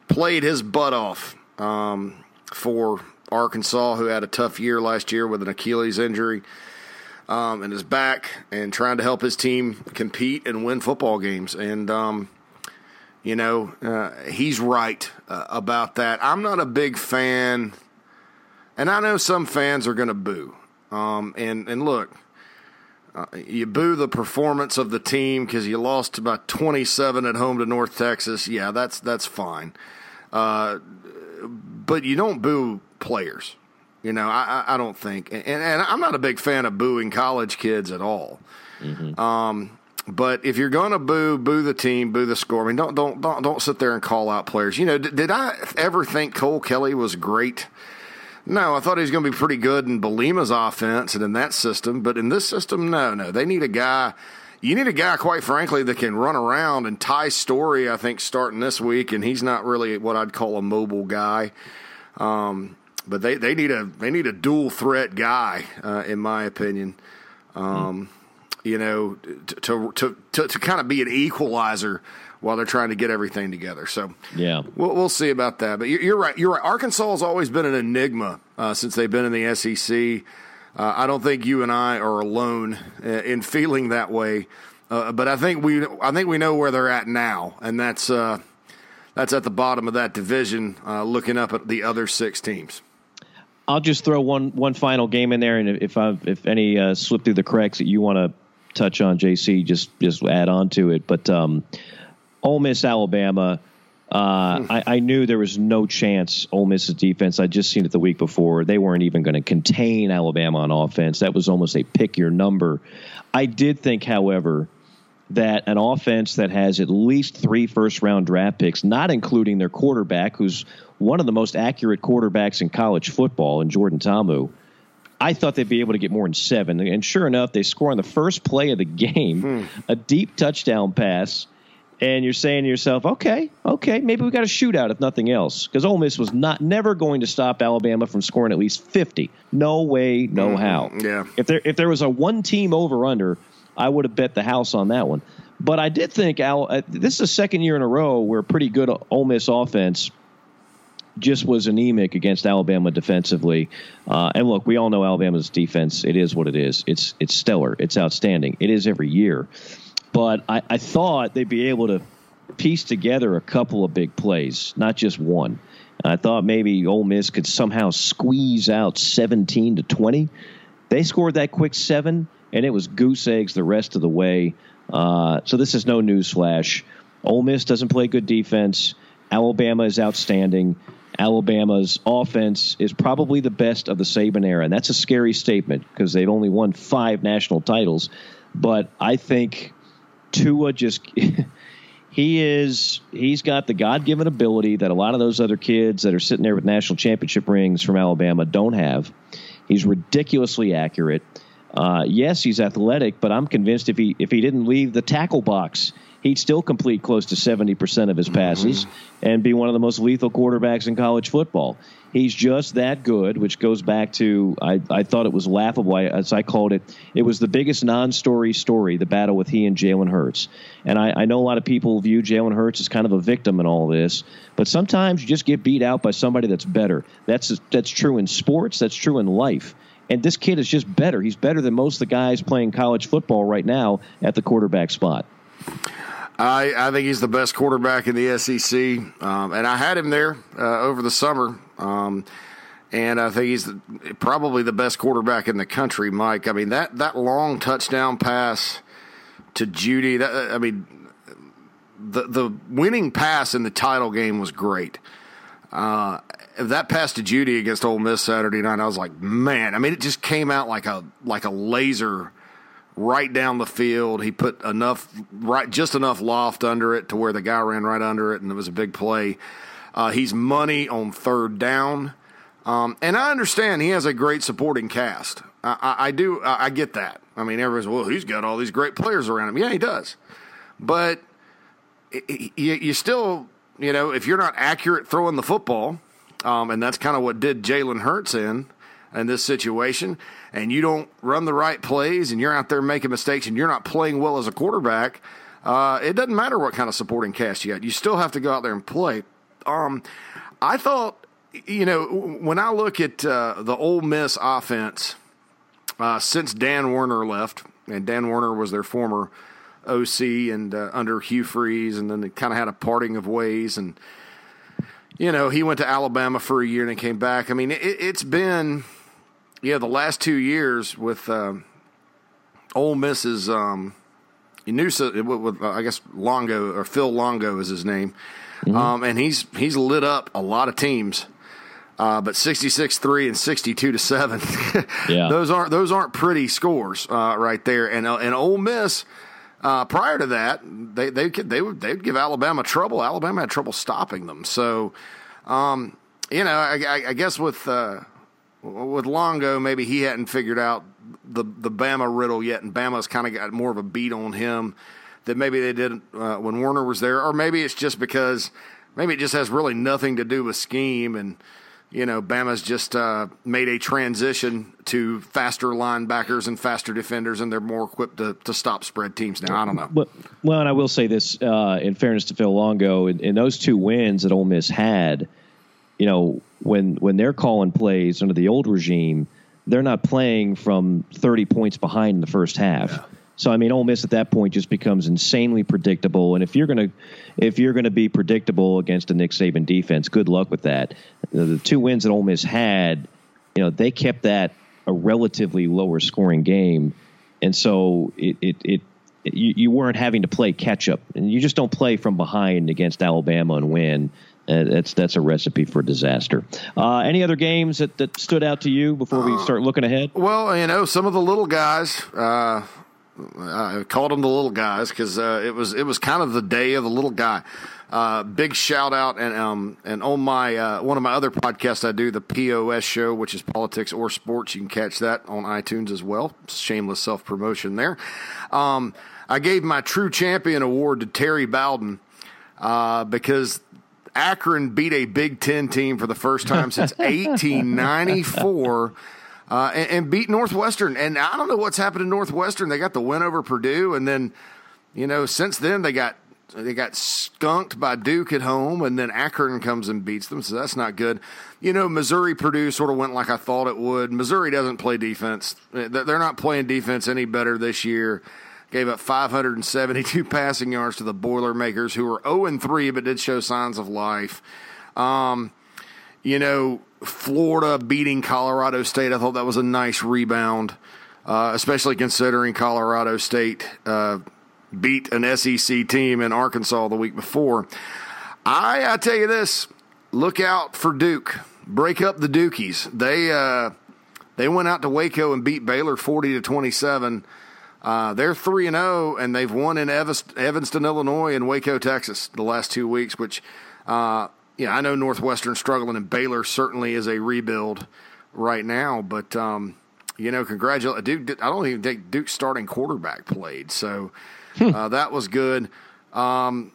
[SPEAKER 3] played his butt off um, for Arkansas, who had a tough year last year with an Achilles injury um, in his back, and trying to help his team compete and win football games. And um, you know, uh, he's right uh, about that. I'm not a big fan, and I know some fans are going to boo. Um, and and look, uh, you boo the performance of the team because you lost about 27 at home to North Texas. Yeah, that's that's fine. Uh, but you don't boo players. You know, I, I I don't think, and, and I'm not a big fan of booing college kids at all. Um, but if you're going to boo, boo the team, boo the score. I mean, don't don't don't don't sit there and call out players. You know, did, did I ever think Cole Kelley was great? No, I thought he was going to be pretty good in Bielema's offense and in that system, but in this system, no, no. They need a guy. You need a guy, quite frankly, that can run around. And Ty Storey, I think, starting this week, and he's not really what I'd call a mobile guy. Um, but they, they need a they need a dual threat guy, uh, in my opinion. Um, you know, to to to, to kind of be an equalizer while they're trying to get everything together. So
[SPEAKER 2] Yeah.
[SPEAKER 3] we'll, we'll see about that. But you're, you're right. You're right. Arkansas has always been an enigma uh, since they've been in the SEC. Uh, I don't think you and I are alone uh, in feeling that way. Uh, but I think we I think we know where they're at now, and that's uh, that's at the bottom of that division. Uh, looking up at the other six teams.
[SPEAKER 2] I'll just throw one one final game in there, and if I if any uh, slip through the cracks that you want to touch on, JC, just just add on to it. But um, Ole Miss, Alabama. Uh, I, I knew there was no chance Ole Miss's defense. I'd just seen it the week before. They weren't even going to contain Alabama on offense. That was almost a pick your number. I did think, however, that an offense that has at least three first round draft picks, not including their quarterback, who's one of the most accurate quarterbacks in college football, in Jordan Ta'amu, I thought they'd be able to get more than seven. And sure enough, they score on the first play of the game a deep touchdown pass. And you're saying to yourself, okay, okay, maybe we got a shootout if nothing else. Because Ole Miss was not never going to stop Alabama from scoring at least 50. No way, no how.
[SPEAKER 3] yeah.
[SPEAKER 2] If there if there was a one team over under, I would have bet the house on that one. But I did think Al. Uh, this is the second year in a row where pretty good Ole Miss offense just was anemic against Alabama defensively. Uh, and look, we all know Alabama's defense. It is what it is. It's it's stellar. It's outstanding. It is every year. But I, I thought they'd be able to piece together a couple of big plays, not just one. I thought maybe Ole Miss could somehow squeeze out 17 to 20. They scored that quick seven, and it was goose eggs the rest of the way. Uh, so this is no newsflash. Ole Miss doesn't play good defense. Alabama is outstanding. Alabama's offense is probably the best of the Saban era, and that's a scary statement because they've only won five national titles. But I think Tua just he is he's got the God given ability that a lot of those other kids that are sitting there with national championship rings from Alabama don't have. He's ridiculously accurate. Uh, yes, he's athletic, but I'm convinced if he if he didn't leave the tackle box, he'd still complete close to 70% of his mm-hmm. passes and be one of the most lethal quarterbacks in college football. He's just that good, which goes back to I, I thought it was laughable, I, as I called it. It was the biggest non-story story, the battle with he and Jalen Hurts. And I, I know a lot of people view Jalen Hurts as kind of a victim in all this, but sometimes you just get beat out by somebody that's better. That's that's true in sports. That's true in life. And this kid is just better. He's better than most of the guys playing college football right now at the quarterback spot.
[SPEAKER 3] I, I think he's the best quarterback in the SEC, um, and I had him there uh, over the summer. Um, and I think he's the, probably the best quarterback in the country, Mike. I mean that that long touchdown pass to Jeudy. That I mean, the the winning pass in the title game was great. Uh, that pass to Jeudy against Ole Miss Saturday night, I was like, man. I mean, it just came out like a like a laser right down the field. He put enough right, just enough loft under it to where the guy ran right under it, and it was a big play. Uh, he's money on third down, um, and I understand he has a great supporting cast. I, I, I do, I, I get that. I mean, everyone's well, he's got all these great players around him. Yeah, he does, but you, you still, you know, if you're not accurate throwing the football, um, and that's kind of what did Jalen Hurts in in this situation, and you don't run the right plays, and you're out there making mistakes, and you're not playing well as a quarterback, uh, it doesn't matter what kind of supporting cast you got. You still have to go out there and play. Um, I thought, you know, when I look at uh, the Ole Miss offense uh, since Dan Werner left, and Dan Werner was their former OC and uh, under Hugh Freeze, and then they kind of had a parting of ways, and you know he went to Alabama for a year and came back. I mean, it, it's been yeah the last two years with uh, Ole Miss's um, Nusa, with, uh, I guess Longo or Phil Longo is his name, um, and he's he's lit up a lot of teams. Uh, but 66-3 and 62 to 7
[SPEAKER 2] Yeah.
[SPEAKER 3] those aren't those aren't pretty scores uh, right there. And uh, and Ole Miss uh, prior to that they they could they would they'd give Alabama trouble. Alabama had trouble stopping them. So um, you know I, I, I guess with uh, with Longo maybe he hadn't figured out the the Bama riddle yet and Bama's kind of got more of a beat on him than maybe they did uh, when Werner was there or maybe it's just because maybe it just has really nothing to do with scheme and you know, Bama's just uh, made a transition to faster linebackers and faster defenders, and they're more equipped to, to stop spread teams now. I don't know.
[SPEAKER 2] But, well, and I will say this uh, in fairness to Phil Longo, in, in, those two wins that Ole Miss had, you know, when when they're calling plays under the old regime, they're not playing from 30 points behind in the first half. Yeah. So I mean, Ole Miss at that point just becomes insanely predictable. And if you're gonna if you're gonna be predictable against a Nick Saban defense, good luck with that. The, the two wins that Ole Miss had, you know, they kept that a relatively lower scoring game, and so it it, it you, you weren't having to play catch up, and you just don't play from behind against Alabama and win. Uh, that's that's a recipe for disaster. Uh, any other games that, that stood out to you before we start looking ahead?
[SPEAKER 3] Well, you know, some of the little guys. Uh, I called them the little guys because uh, it was it was kind of the day of the little guy. Uh, big shout out and um and on my uh, one of my other podcasts I do the POS show which is politics or sports you can catch that on iTunes as well shameless self promotion there. Um, I gave my true champion award to Terry Bowden because Akron beat a Big Ten team for the first time since 1894 uh, and, and, beat Northwestern. And I don't know what's happened to Northwestern. They got the win over Purdue, and then you know since then they got they got skunked by Duke at home, and then Akron comes and beats them. So that's not good. You know, Missouri Purdue sort of went like I thought it would. Missouri doesn't play defense. They're not playing defense any better this year. Gave up 572 passing yards to the Boilermakers, who were 0 3, but did show signs of life. Um, you know, Florida beating Colorado State. I thought that was a nice rebound, uh, especially considering Colorado State uh, beat an SEC team in Arkansas the week before. I, I tell you this: look out for Duke. Break up the Dukies. They uh, they went out to Waco and beat Baylor forty to twenty seven. Uh, they're three and zero, oh, and they've won in Evanston, Illinois, and Waco, Texas, the last two weeks, which uh, yeah, I know Northwestern struggling, and Baylor certainly is a rebuild right now. But um, you know, congratulate Duke. I don't even think Duke's starting quarterback played, so hmm. uh, that was good. Um,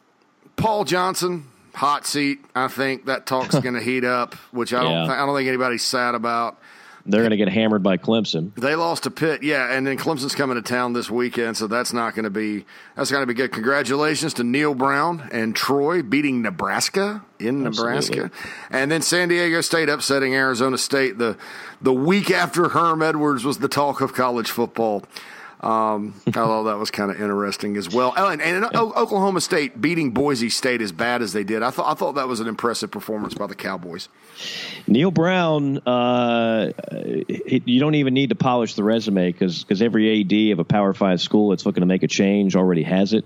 [SPEAKER 3] Paul Johnson, hot seat. I think that talk's going to heat up, which I don't. Yeah. I don't think anybody's sad about.
[SPEAKER 2] They're going to get hammered by Clemson.
[SPEAKER 3] They lost to Pitt, yeah, and then Clemson's coming to town this weekend, so that's not going to be that's going to be good. Congratulations to Neal Brown and Troy beating Nebraska in Nebraska, Absolutely. and then San Diego State upsetting Arizona State the the week after Herm Edwards was the talk of college football. Um, I thought that was kind of interesting as well. Oh, and, and yeah. Oklahoma State beating Boise State as bad as they did, I thought I thought that was an impressive performance by the Cowboys.
[SPEAKER 2] Neal Brown, uh, you don't even need to polish the resume because because every AD of a Power Five school that's looking to make a change already has it.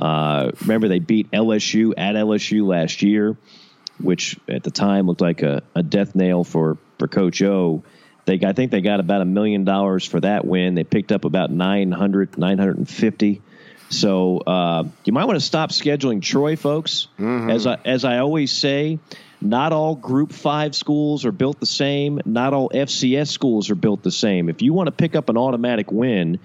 [SPEAKER 2] Uh, remember, they beat LSU at LSU last year, which at the time looked like a, a death nail for for Coach O. They, I think they got about a million dollars for that win. They picked up about 900, 950. So uh, you might want to stop scheduling Troy, folks. Mm-hmm. As I as I always say, not all Group Five schools are built the same. Not all FCS schools are built the same. If you want to pick up an automatic win,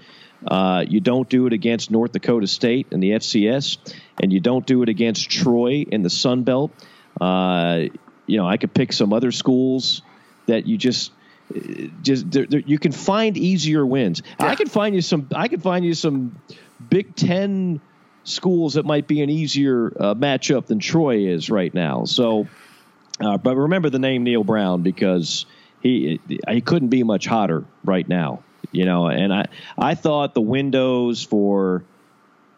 [SPEAKER 2] uh, you don't do it against North Dakota State in the FCS, and you don't do it against Troy in the Sun Belt. Uh, you know, I could pick some other schools that you just just there, there, you can find easier wins. Yeah. I can find you some. I can find you some Big Ten schools that might be an easier uh, matchup than Troy is right now. So, uh, but remember the name Neal Brown because he he couldn't be much hotter right now. You know, and I I thought the windows for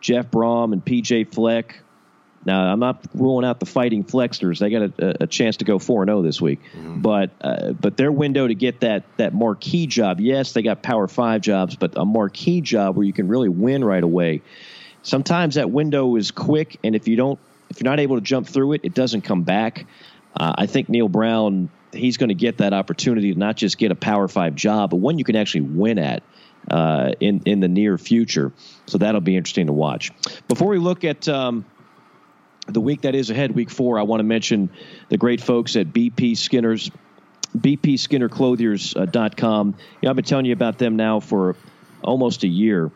[SPEAKER 2] Jeff Brohm and PJ Fleck now, I'm not ruling out the Fighting Flexters. They got a, a chance to go four and zero oh this week, mm-hmm. but uh, but their window to get that that marquee job. Yes, they got Power Five jobs, but a marquee job where you can really win right away. Sometimes that window is quick, and if you don't, if you're not able to jump through it, it doesn't come back. Uh, I think Neal Brown, he's going to get that opportunity to not just get a Power Five job, but one you can actually win at. Uh, in in the near future, so that'll be interesting to watch. Before we look at um, the week that is ahead, week four, I want to mention the great folks at BP Skinner's, bpskinnerclothiers.com. Uh, you know, I've been telling you about them now for almost a year,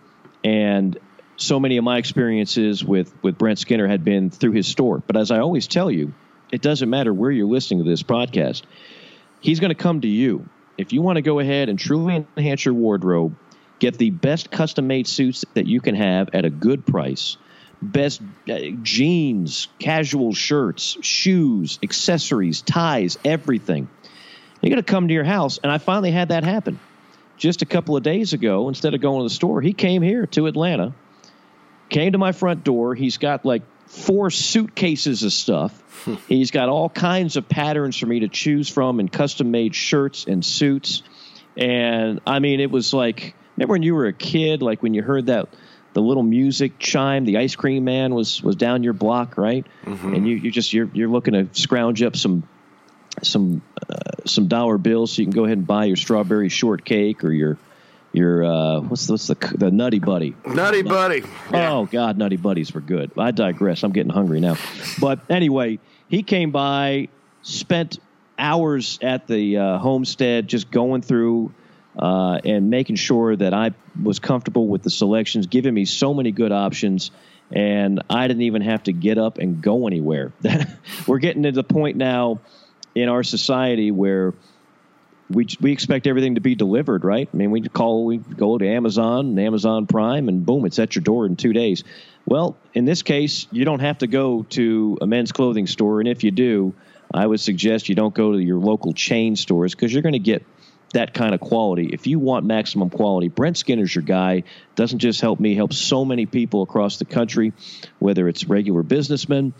[SPEAKER 2] and so many of my experiences with, with Brent Skinner had been through his store. But as I always tell you, it doesn't matter where you're listening to this podcast. He's going to come to you. If you want to go ahead and truly enhance your wardrobe, get the best custom made suits that you can have at a good price. Best uh, jeans, casual shirts, shoes, accessories, ties, everything. You're going to come to your house, and I finally had that happen. Just a couple of days ago, instead of going to the store, he came here to Atlanta, came to my front door. He's got like four suitcases of stuff. He's got all kinds of patterns for me to choose from and custom made shirts and suits. And I mean, it was like, remember when you were a kid, like when you heard that the little music chime, the ice cream man was was down your block, right? And you you just you're you're looking to scrounge up some some uh, some dollar bills so you can go ahead and buy your strawberry shortcake or your your uh, what's what's the the nutty buddy
[SPEAKER 3] Nutty buddy.
[SPEAKER 2] Oh God, Nutty Buddies were good. I digress. I'm getting hungry now. But anyway, he came by, spent hours at the uh, homestead, just going through uh, and making sure that I was comfortable with the selections, giving me so many good options. And I didn't even have to get up and go anywhere. We're getting to the point now in our society where we we expect everything to be delivered, right? I mean, we call we go to Amazon and Amazon Prime, and boom, it's at your door in two days. Well, in this case, you don't have to go to a men's clothing store, and if you do, I would suggest you don't go to your local chain stores because you're going to get that kind of quality. If you want maximum quality, Brent Skinner's your guy. Doesn't just help me, helps so many people across the country, whether it's regular businessmen,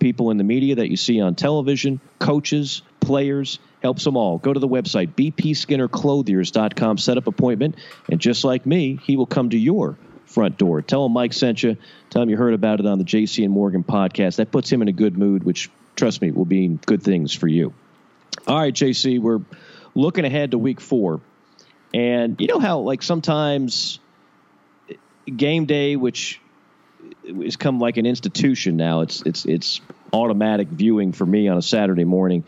[SPEAKER 2] people in the media that you see on television, coaches, players, helps them all. Go to the website, bpskinnerclothiers.com, set up appointment, and just like me, he will come to your front door. Tell him Mike sent you. Tell him you heard about it on the JC and Morgan podcast. That puts him in a good mood, which, trust me, will be good things for you. All right, JC, we're looking ahead to week four. And you know how, like, sometimes game day, which has come like an institution now, it's, it's, it's automatic viewing for me on a Saturday morning.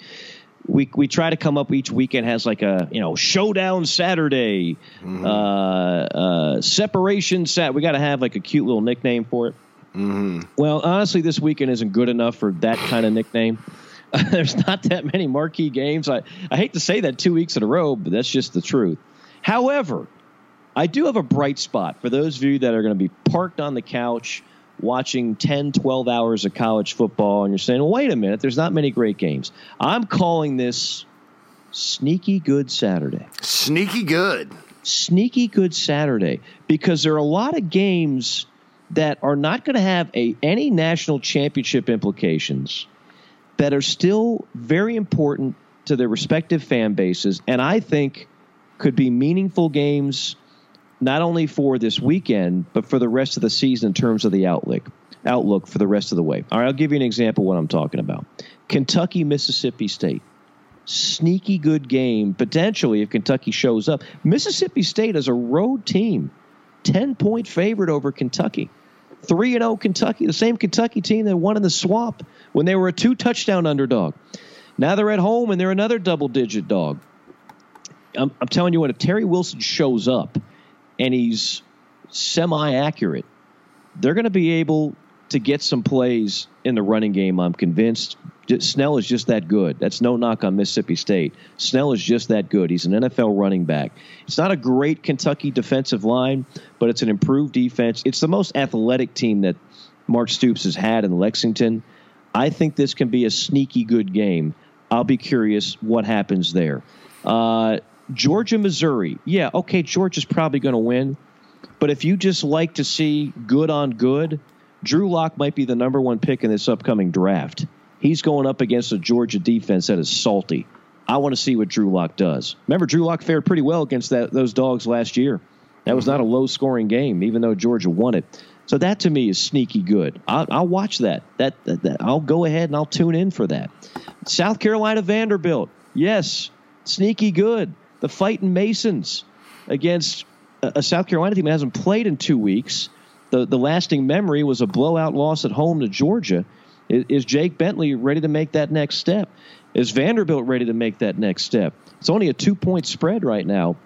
[SPEAKER 2] We, we try to come up each weekend has like a you know showdown Saturday, uh, uh, separation sat. We got to have like a cute little nickname for it. Mm-hmm. Well, honestly, this weekend isn't good enough for that kind of nickname. There's not that many marquee games. I, I hate to say that two weeks in a row, but that's just the truth. However, I do have a bright spot for those of you that are going to be parked on the couch watching 10, 12 hours of college football, and you're saying, well, wait a minute, there's not many great games. I'm calling this Sneaky Good Saturday
[SPEAKER 3] Sneaky good.
[SPEAKER 2] sneaky good Saturday because there are a lot of games that are not going to have a any national championship implications that are still very important to their respective fan bases and I think could be meaningful games not only for this weekend but for the rest of the season in terms of the outlook outlook for the rest of the way. All right, I'll give you an example of what I'm talking about. Kentucky Mississippi State sneaky good game potentially if Kentucky shows up. Mississippi State is a road team, 10 point favorite over Kentucky. 3 0 Kentucky, the same Kentucky team that won in the swamp when they were a two touchdown underdog. Now they're at home and they're another double digit dog. I'm, I'm telling you what, if Terry Wilson shows up and he's semi accurate, they're going to be able to get some plays in the running game. I'm convinced. Snell is just that good. That's no knock on Mississippi State. Snell is just that good. He's an NFL running back. It's not a great Kentucky defensive line, but it's an improved defense. It's the most athletic team that Mark Stoops has had in Lexington. I think this can be a sneaky good game. I'll be curious what happens there. Uh, Georgia, Missouri. Yeah, okay, Georgia's probably going to win. But if you just like to see good on good, Drew Lock might be the number one pick in this upcoming draft. He's going up against a Georgia defense that is salty. I want to see what Drew Lock does. Remember, Drew Lock fared pretty well against that, those dogs last year. That was not a low scoring game, even though Georgia won it. So that to me is sneaky good. I'll, I'll watch that. That, that, that. I'll go ahead and I'll tune in for that. South Carolina Vanderbilt. Yes, sneaky good. The fighting Masons against a, a South Carolina team that hasn't played in two weeks. The the lasting memory was a blowout loss at home to Georgia. Is, is Jake Bentley ready to make that next step? Is Vanderbilt ready to make that next step? It's only a two point spread right now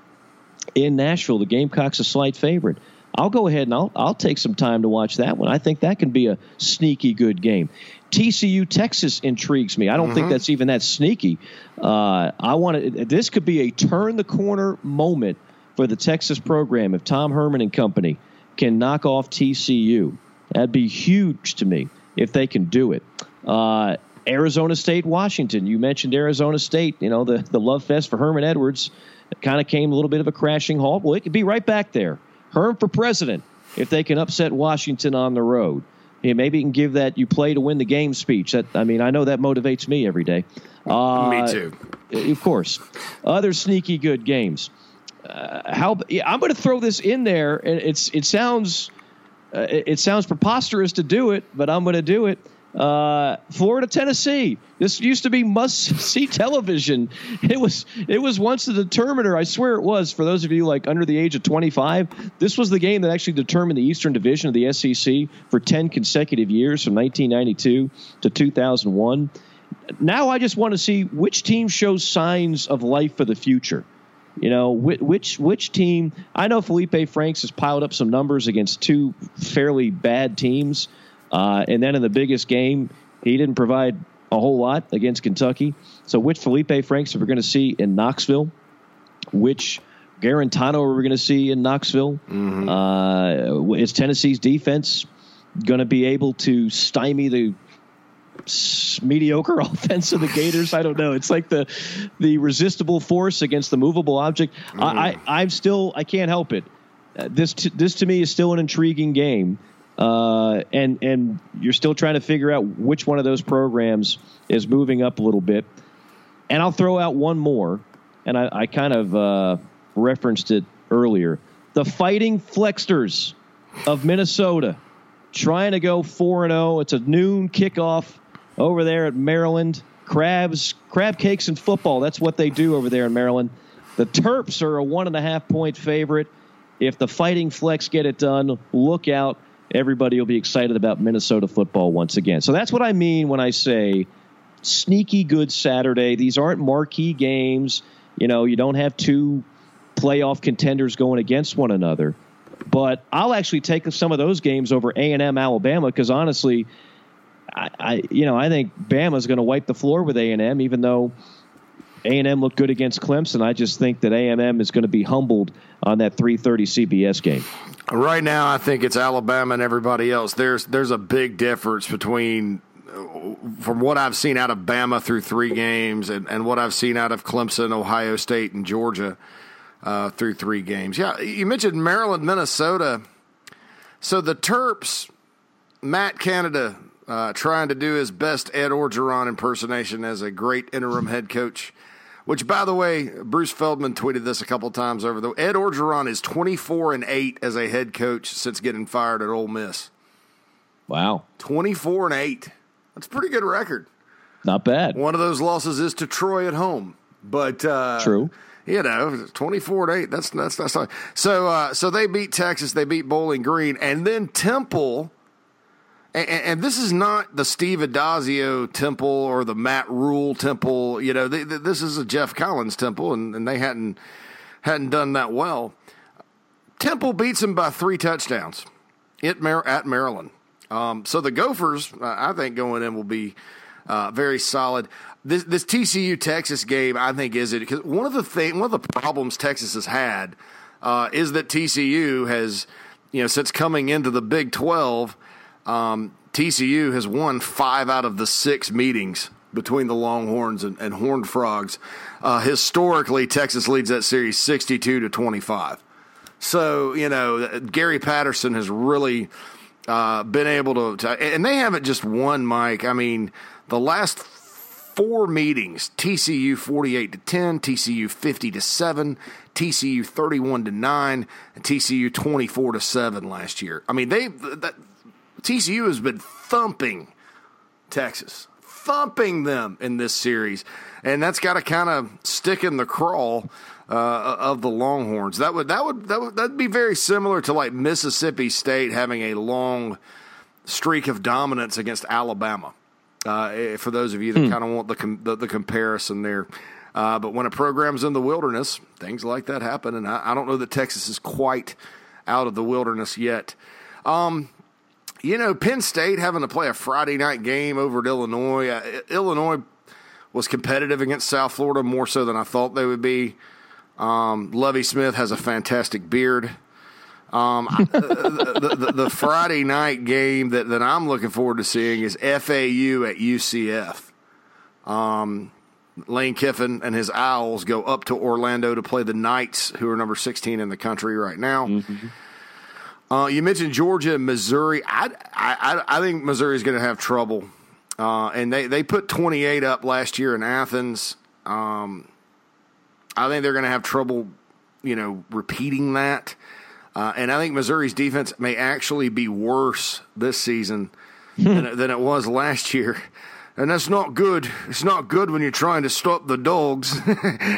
[SPEAKER 2] in Nashville. The Gamecocks a slight favorite. I'll go ahead and I'll I'll take some time to watch that one. I think that can be a sneaky good game. TCU Texas intrigues me. I don't think that's even that sneaky. Uh, I want to. This could be a turn the corner moment for the Texas program if Tom Herman and company can knock off TCU. That'd be huge to me if they can do it. Uh, Arizona State, Washington. You mentioned Arizona State. You know the the love fest for Herman Edwards kind of came a little bit of a crashing halt. Well, it could be right back there. Herm for president if they can upset Washington on the road. Yeah, maybe you can give that "you play to win the game" speech. That I mean, I know that motivates me every day. Uh,
[SPEAKER 3] Me too.
[SPEAKER 2] Of course. Other sneaky good games. Uh, how yeah, I'm going to throw this in there, and it's it sounds uh, it, it sounds preposterous to do it, but I'm going to do it. Uh, Florida, Tennessee. This used to be must-see television. It was it was once the determiner. I swear it was. For those of you like under the age of 25, this was the game that actually determined the Eastern Division of the SEC for 10 consecutive years, from 1992 to 2001. Now I just want to see which team shows signs of life for the future. You know, which which, team? I know Felipe Franks has piled up some numbers against two fairly bad teams. Uh, and then in the biggest game, he didn't provide a whole lot against Kentucky. So, which Felipe Franks are we going to see in Knoxville? Which Guarantano are we going to see in Knoxville? Uh, is Tennessee's defense going to be able to stymie the mediocre offense of the Gators? I don't know. It's like the the resistible force against the movable object. I, I I'm still I can't help it. Uh, this t- this to me is still an intriguing game, uh, and and you're still trying to figure out which one of those programs is moving up a little bit. And I'll throw out one more, and I, I kind of uh, referenced it earlier. The Fighting Flexters of Minnesota trying to go 4 and 0. It's a noon kickoff over there at Maryland. Crabs, crab cakes and football. That's what they do over there in Maryland. The Terps are a one and a half point favorite. If the Fighting Flex get it done, look out. Everybody will be excited about Minnesota football once again. So that's what I mean when I say sneaky good Saturday. These aren't marquee games. You know, you don't have two playoff contenders going against one another. But I'll actually take some of those games over A and M Alabama because honestly, I, I you know I think Bama's going to wipe the floor with A and M, even though A and M looked good against Clemson. I just think that A and M is going to be humbled on that 3:30 CBS game.
[SPEAKER 3] Right now, I think it's Alabama and everybody else. There's there's a big difference between from what I've seen out of Bama through three games and, and what I've seen out of Clemson, Ohio State, and Georgia uh, through three games. Yeah, you mentioned Maryland, Minnesota. So the Terps, Matt Canada uh, trying to do his best Ed Orgeron impersonation as a great interim head coach. Which, by the way, Bruce Feldman tweeted this a couple times over the. Ed Orgeron is twenty four and eight as a head coach since getting fired at Ole Miss.
[SPEAKER 2] Wow,
[SPEAKER 3] Twenty four and eight. That's a pretty good record.
[SPEAKER 2] not bad.
[SPEAKER 3] One of those losses is to Troy at home, but uh,
[SPEAKER 2] True.
[SPEAKER 3] You know, twenty four and eight. That's that's that's not. So uh, so they beat Texas. They beat Bowling Green, and then Temple. And, and this is not the Steve Addazio temple or the Matt Rhule temple. You know, they, they- this is a Geoff Collins temple, and, and they hadn't hadn't done that well. Temple beats them by three touchdowns at, Mar- at Maryland. Um, so the Gophers, I think, going in will be uh, very solid. This, this TCU Texas game, I think, is it because one of the thing, one of the problems Texas has had uh, is that TCU has, you know, since coming into the Big Twelve, um, TCU has won five out of the six meetings between the Longhorns and, and Horned Frogs. Uh, historically, Texas leads that series sixty-two to twenty-five. So you know, Gary Patterson has really uh, been able to, to, and they haven't just won. Mike, I mean, the last four meetings: TCU forty-eight to ten, TCU fifty to seven, TCU thirty-one to nine, and TCU twenty-four to seven last year. I mean, they that, TCU has been thumping Texas, thumping them in this series, and that's got to kind of stick in the crawl uh, of the Longhorns. That would that would that would that'd be very similar to like Mississippi State having a long streak of dominance against Alabama. Uh, for those of you that kind of want the, com- the the comparison there. Uh, but when a program's in the wilderness, things like that happen, and I, I don't know that Texas is quite out of the wilderness yet. Um, you know, Penn State having to play a Friday night game over at Illinois. Uh, Illinois was competitive against South Florida more so than I thought they would be. Um, Lovie Smith has a fantastic beard. Um, the, the, the, Friday night game that, that I'm looking forward to seeing is FAU at UCF. Um, Lane Kiffin and his Owls go up to Orlando to play the Knights, who are number 16 in the country right now. Mm-hmm. Uh, you mentioned Georgia and Missouri. I, I, I think Missouri is going to have trouble. Uh, and they, they put 28 up last year in Athens. Um, I think they're going to have trouble, you know, repeating that. Uh, and I think Missouri's defense may actually be worse this season than, than it was last year and that's not good. It's not good when you're trying to stop the dogs,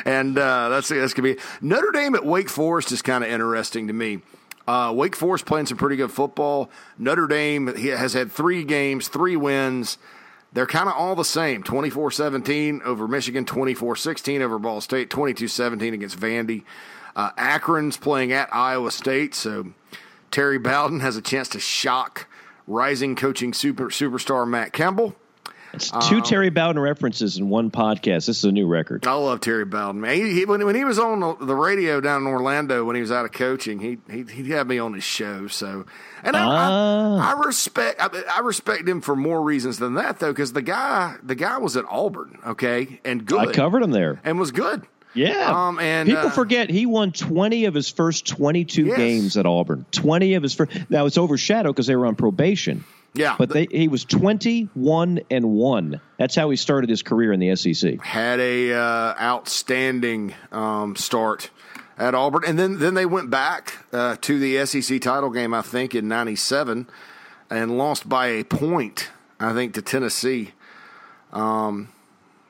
[SPEAKER 3] and uh, that's that's gonna be Notre Dame at Wake Forest is kind of interesting to me. Uh, Wake Forest playing some pretty good football. Notre Dame has had three games, three wins. They're kind of all the same 24 17 over Michigan, 24 16 over Ball State, 22 17 against Vandy. Uh, Akron's playing at Iowa State, so Terry Bowden has a chance to shock rising coaching super, superstar Matt Campbell.
[SPEAKER 2] It's two um, Terry Bowden references in one podcast. This is a new record.
[SPEAKER 3] I love Terry Bowden, man. He, he, when, when he was on the radio down in Orlando when he was out of coaching, he he he had me on his show. So, and I, I, ah. I, respect I, I, respect him for more reasons than that though, because the guy the guy was at Auburn, okay, and good.
[SPEAKER 2] I covered him there
[SPEAKER 3] and was good.
[SPEAKER 2] Yeah.
[SPEAKER 3] Um, and
[SPEAKER 2] people
[SPEAKER 3] uh,
[SPEAKER 2] forget he won 20 of his first 22 yes. games at Auburn. 20 of his first. Now it's overshadowed because they were on probation.
[SPEAKER 3] Yeah,
[SPEAKER 2] but they, he was twenty-one and one. That's how he started his career in the SEC.
[SPEAKER 3] Had a uh, outstanding um, start at Auburn, and then then they went back uh, to the SEC title game, I think, in '97, and lost by a point, I think, to Tennessee. Um,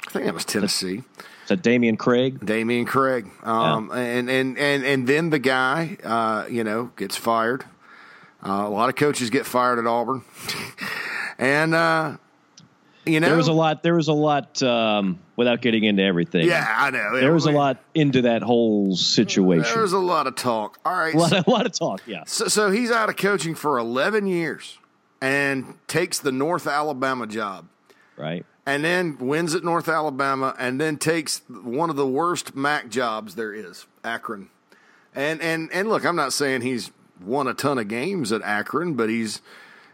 [SPEAKER 3] I think that was Tennessee.
[SPEAKER 2] Is that Dameyune Craig?
[SPEAKER 3] Dameyune Craig. Um, yeah. and, and, and, and then the guy, uh, you know, gets fired uh, a lot of coaches get fired at Auburn, and uh, you know
[SPEAKER 2] there was a lot. There was a lot um, without getting into everything.
[SPEAKER 3] Yeah, I know.
[SPEAKER 2] There was a lot into that whole situation.
[SPEAKER 3] There was a lot of talk. All right,
[SPEAKER 2] a lot, so, a lot of talk. Yeah.
[SPEAKER 3] So, so he's out of coaching for eleven years and takes the North Alabama job.
[SPEAKER 2] Right.
[SPEAKER 3] And then wins at North Alabama, and then takes one of the worst MAC jobs there is, Akron. And and and look, I'm not saying he's won a ton of games at Akron, but he's,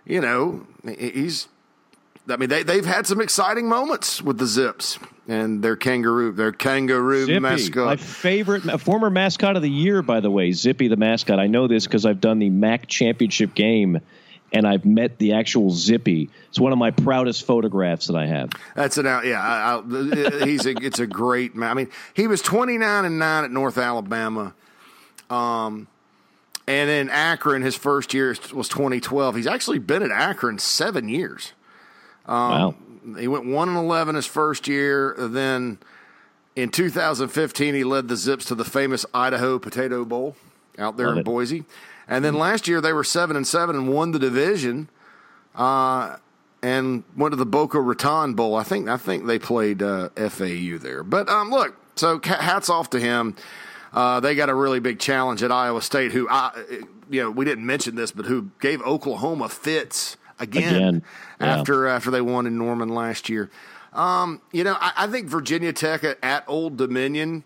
[SPEAKER 3] you know, he's. I mean, they they've had some exciting moments with the Zips and their kangaroo, their kangaroo
[SPEAKER 2] Zippy,
[SPEAKER 3] mascot.
[SPEAKER 2] My favorite, former mascot of the year, by the way, Zippy the mascot. I know this because I've done the MAC championship game and I've met the actual Zippy. It's one of my proudest photographs that I have.
[SPEAKER 3] That's an out. Yeah, I, I, he's a. It's a great. Man I mean, he was twenty nine and nine at North Alabama. Um, and then Akron, his first year was 2012. He's actually been at Akron seven years.
[SPEAKER 2] Um, wow.
[SPEAKER 3] He went 1 and 11 his first year. Then in 2015, he led the Zips to the famous Idaho Potato Bowl out there Love in it. Boise. And then last year, they were 7 and 7 and won the division. Uh, and went to the Boca Raton Bowl. I think I think they played uh, FAU there. But um, look, so hats off to him. Uh, they got a really big challenge at Iowa State, who I, you know, we didn't mention this, but who gave Oklahoma fits again, again. Yeah. after after they won in Norman last year. Um, you know, I, I, think Virginia Tech at, at, Old Dominion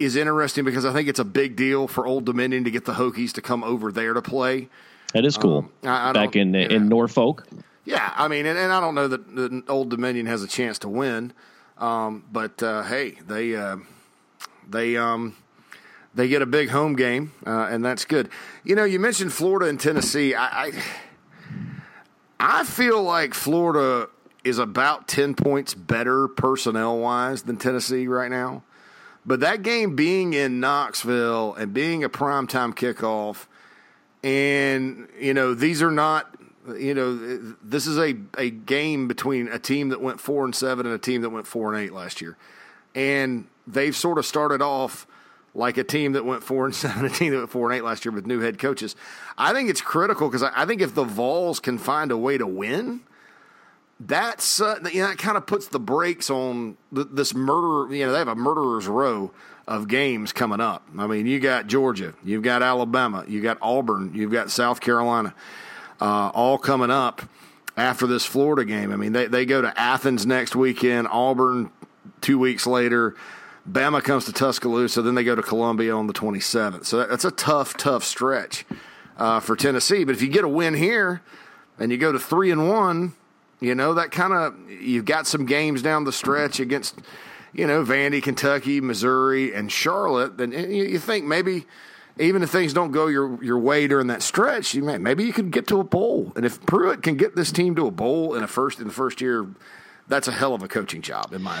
[SPEAKER 3] is interesting because I think it's a big deal for Old Dominion to get the Hokies to come over there to play.
[SPEAKER 2] That is cool. Um, I, I Back in you know, in Norfolk.
[SPEAKER 3] Yeah, I mean, and, and, I don't know that, that Old Dominion has a chance to win, um, but uh, hey, they uh, they um, they get a big home game, uh, and that's good. You know, you mentioned Florida and Tennessee. I, I, I feel like Florida is about ten points better personnel wise than Tennessee right now. But that game being in Knoxville and being a primetime kickoff, and you know these are not you know this is a, a game between a team that went four and seven and a team that went four and eight last year and they've sort of started off like a team that went four and seven, a team that went four and eight last year with new head coaches. I think it's critical because I, I, think if the Vols can find a way to win, that's uh, you know, that kind of puts the brakes on th- this murder. You know, they have a murderer's row of games coming up. I mean, you got Georgia, you've got Alabama, you got Auburn, you've got South Carolina, uh, all coming up after this Florida game. I mean, they they go to Athens next weekend, Auburn two weeks later. Bama comes to Tuscaloosa, then they go to Columbia on the 27th. So that's a tough, tough stretch uh, for Tennessee. But if you get a win here and you go to three and one, you know that kind of you've got some games down the stretch against, you know, Vandy, Kentucky, Missouri, and Charlotte. Then you think maybe even if things don't go your your way during that stretch, you may, maybe you could get to a bowl. And if Pruitt can get this team to a bowl in a first in the first year, that's a hell of a coaching job in my.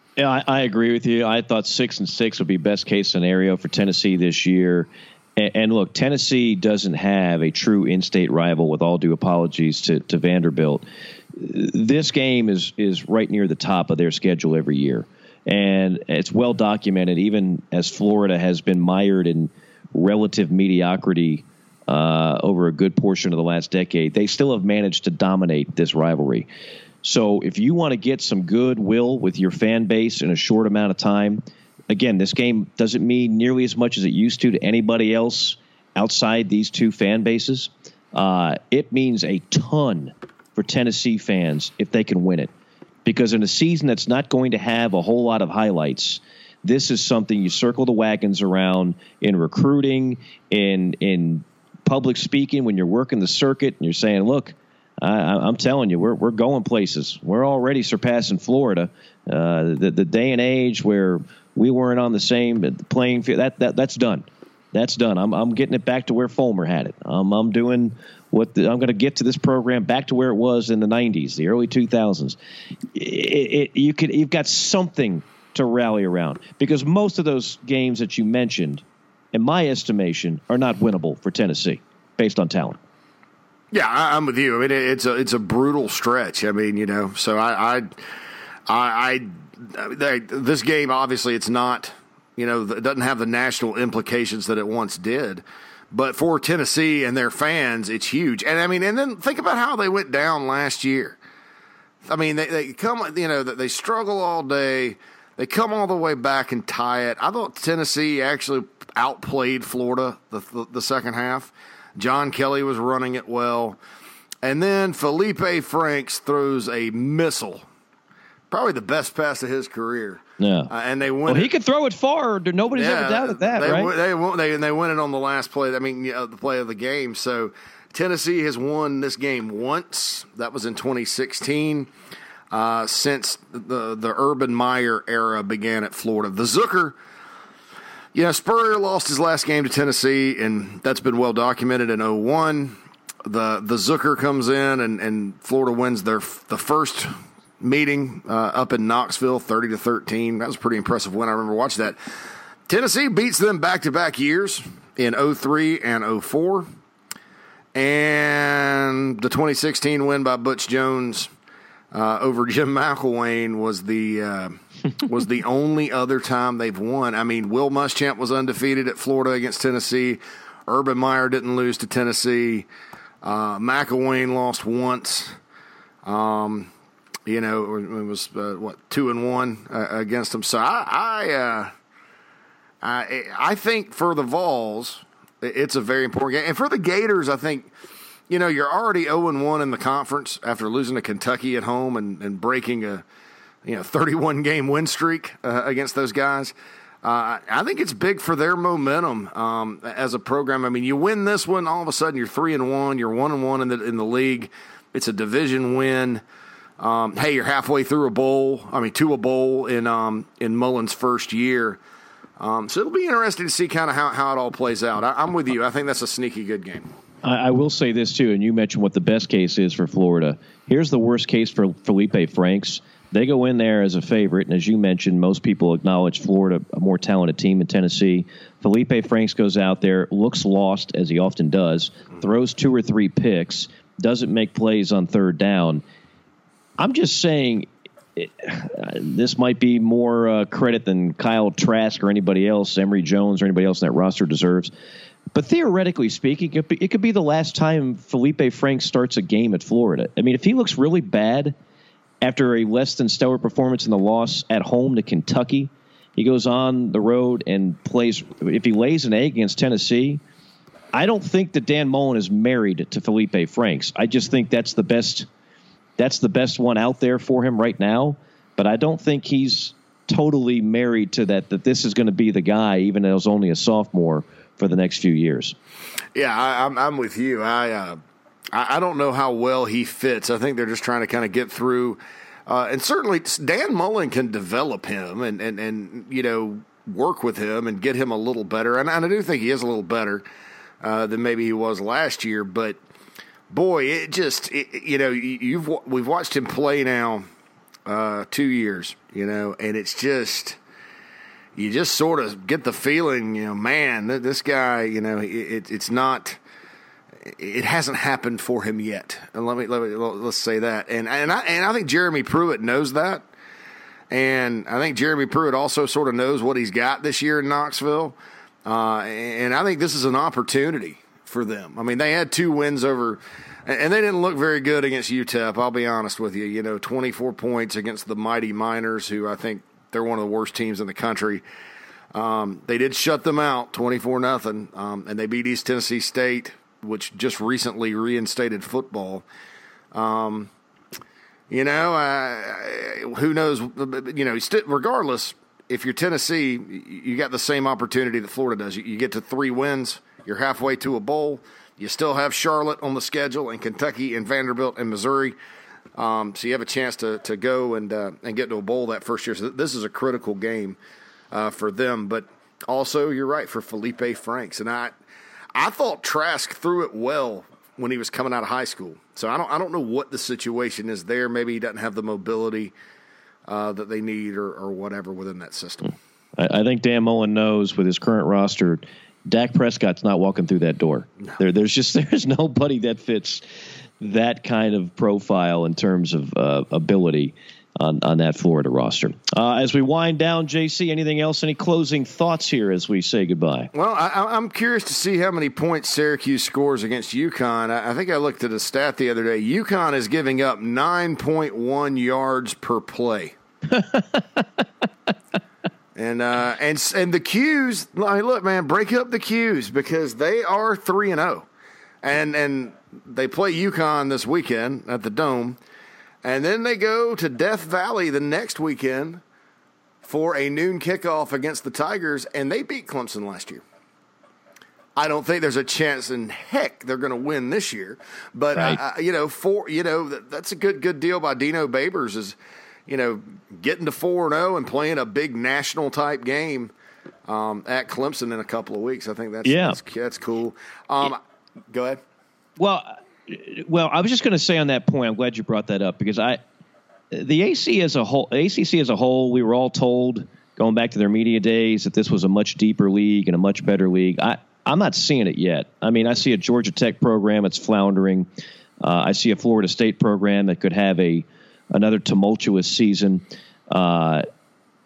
[SPEAKER 2] Yeah, I, I agree with you. I thought six and six would be best case scenario for Tennessee this year. And, and look, Tennessee doesn't have a true in-state rival. With all due apologies to, to Vanderbilt, this game is is right near the top of their schedule every year, and it's well documented. Even as Florida has been mired in relative mediocrity uh, over a good portion of the last decade, they still have managed to dominate this rivalry. So if you want to get some goodwill with your fan base in a short amount of time, again, this game doesn't mean nearly as much as it used to to anybody else outside these two fan bases. Uh, it means a ton for Tennessee fans if they can win it. Because in a season that's not going to have a whole lot of highlights, this is something you circle the wagons around in recruiting, in in public speaking, when you're working the circuit and you're saying, look, I, am telling you, we're we're going places. We're already surpassing Florida. Uh, the the day and age where we weren't on the same playing field that that that's done. That's done. I'm I'm getting it back to where Fulmer had it. Um, I'm doing what the, I'm going to get to this program back to where it was in the 90s, the early 2000s. It, it, you could you've got something to rally around because most of those games that you mentioned, in my estimation, are not winnable for Tennessee based on talent.
[SPEAKER 3] Yeah, I, am with you. I mean, it's a it's a brutal stretch. I mean, you know, so I, I, I, I this game obviously it's not, you know, it doesn't have the national implications that it once did, but for Tennessee and their fans, it's huge. And I mean, and then think about how they went down last year. I mean, they they come, you know, they struggle all day. They come all the way back and tie it. I thought Tennessee actually outplayed Florida the, the, the second half. John Kelly was running it well. And then Felipe Franks throws a missile, probably the best pass of his career.
[SPEAKER 2] Yeah,
[SPEAKER 3] uh, and they win.
[SPEAKER 2] Well, he could throw it far. Nobody's
[SPEAKER 3] yeah,
[SPEAKER 2] ever doubted that,
[SPEAKER 3] they,
[SPEAKER 2] right?
[SPEAKER 3] They, they, they, win it on the last play. I mean, you know, the play of the game. So Tennessee has won this game once. That was in 2016. Uh, since the the Urban Meyer era began at Florida, the Zooker yeah, Spurrier lost his last game to Tennessee, and that's been well documented in 01. The the Zooker comes in, and, and Florida wins their the first meeting uh, up in Knoxville, 30 to 13. That was a pretty impressive win. I remember watching that. Tennessee beats them back to back years in 03 and 04. And the 2016 win by Butch Jones uh, over Jim McElwain was the uh, was the only other time they've won. I mean, Will Muschamp was undefeated at Florida against Tennessee. Urban Meyer didn't lose to Tennessee. Uh, McElwain lost once. Um, you know, it was uh, what two and one uh, against them. So I, I, uh, I, I think for the Vols, It's a very important game. And for the Gators, I think, you know, you're already 0 1 in the conference after losing to Kentucky at home and, and breaking a, you know, 31 game win streak uh, against those guys. Uh, I think it's big for their momentum um, as a program. I mean, you win this one, all of a sudden you're three and one, you're one and one in the in the league. It's a division win. Um, hey, you're halfway through a bowl. I mean, to a bowl in um, in Mullen's first year. Um, so it'll be interesting to see kind of how, how it all plays out. I, am with you. I think that's a sneaky good game.
[SPEAKER 2] I, I, will say this too, and you mentioned what the best case is for Florida. Here's the worst case for Felipe Franks. They go in there as a favorite, and as you mentioned, most people acknowledge Florida a more talented team in Tennessee. Felipe Franks goes out there, looks lost as he often does, throws two or three picks, doesn't make plays on third down. I'm just saying it, uh, this might be more uh, credit than Kyle Trask or anybody else, Emory Jones or anybody else in that roster deserves. But theoretically speaking, it could, be, it could be the last time Felipe Franks starts a game at Florida. I mean, if he looks really bad after a less than stellar performance in the loss at home to Kentucky, he goes on the road and plays. If he lays an egg against Tennessee, I don't think that Dan Mullen is married to Felipe Franks. I just think that's the best – that's the best one out there for him right now. But I don't think he's totally married to that. That this is going to be the guy, even though he's only a sophomore for the next few years.
[SPEAKER 3] Yeah, I, am I'm, I'm with you. I, uh, I don't know how well he fits. I think they're just trying to kind of get through. Uh, and certainly Dan Mullen can develop him and, and, and you know work with him and get him a little better. And, and I do think he is a little better uh, than maybe he was last year. But boy, it just it, you know you've we've watched him play now uh, two years, you know, and it's just you just sort of get the feeling, you know, man, this guy, you know, it, it's not. It hasn't happened for him yet, and let me, let me let's say that. And and I and I think Jeremy Pruitt knows that, and I think Jeremy Pruitt also sort of knows what he's got this year in Knoxville, uh, and I think this is an opportunity for them. I mean, they had two wins over, and they didn't look very good against UTEP. I'll be honest with you. You know, 24 points against the mighty Miners, who I think they're one of the worst teams in the country. Um, they did shut them out, 24 nothing, um, and they beat East Tennessee State, which just recently reinstated football. Um, you know, uh, who knows? You know, regardless, if you're Tennessee, you got the same opportunity that Florida does. You get to three wins you're halfway to a bowl. You still have Charlotte on the schedule, and Kentucky, and Vanderbilt, and Missouri. Um, so you have a chance to to go and uh, and get to a bowl that first year. So this is a critical game uh, for them. But also, you're right for Felipe Franks, and I I thought Trask threw it well when he was coming out of high school. So I don't I don't know what the situation is there. Maybe he doesn't have the mobility uh, that they need or, or whatever within that system.
[SPEAKER 2] I, I think Dan Mullen knows with his current roster Dak Prescott's not walking through that door. No. There, there's just there's nobody that fits that kind of profile in terms of uh, ability on, on that Florida roster. Uh, as we wind down, JC, anything else? Any closing thoughts here as we say goodbye?
[SPEAKER 3] Well, I, am curious to see how many points Syracuse scores against UConn. I, I think I looked at a stat the other day. UConn is giving up 9.1 yards per play. And uh, and and the 'Cuse, I mean, look, man, break up the 'Cuse because they are three and zero, oh. and and they play UConn this weekend at the Dome, and then they go to Death Valley the next weekend for a noon kickoff against the Tigers, and they beat Clemson last year. I don't think there's a chance in heck they're going to win this year, but right. uh, you know, for you know, that's a good good deal by Dino Babers is you know, getting to 4 0 and playing a big national type game um, at Clemson in a couple of weeks. I think that's, yeah. that's, that's cool. Um, go ahead.
[SPEAKER 2] Well, well, I was just going to say on that point, I'm glad you brought that up because I, the AC as a whole, ACC as a whole, we were all told going back to their media days that this was a much deeper league and a much better league. I, I'm not seeing it yet. I mean, I see a Georgia Tech program that's floundering. Uh, I see a Florida State program that could have a another tumultuous season. Uh,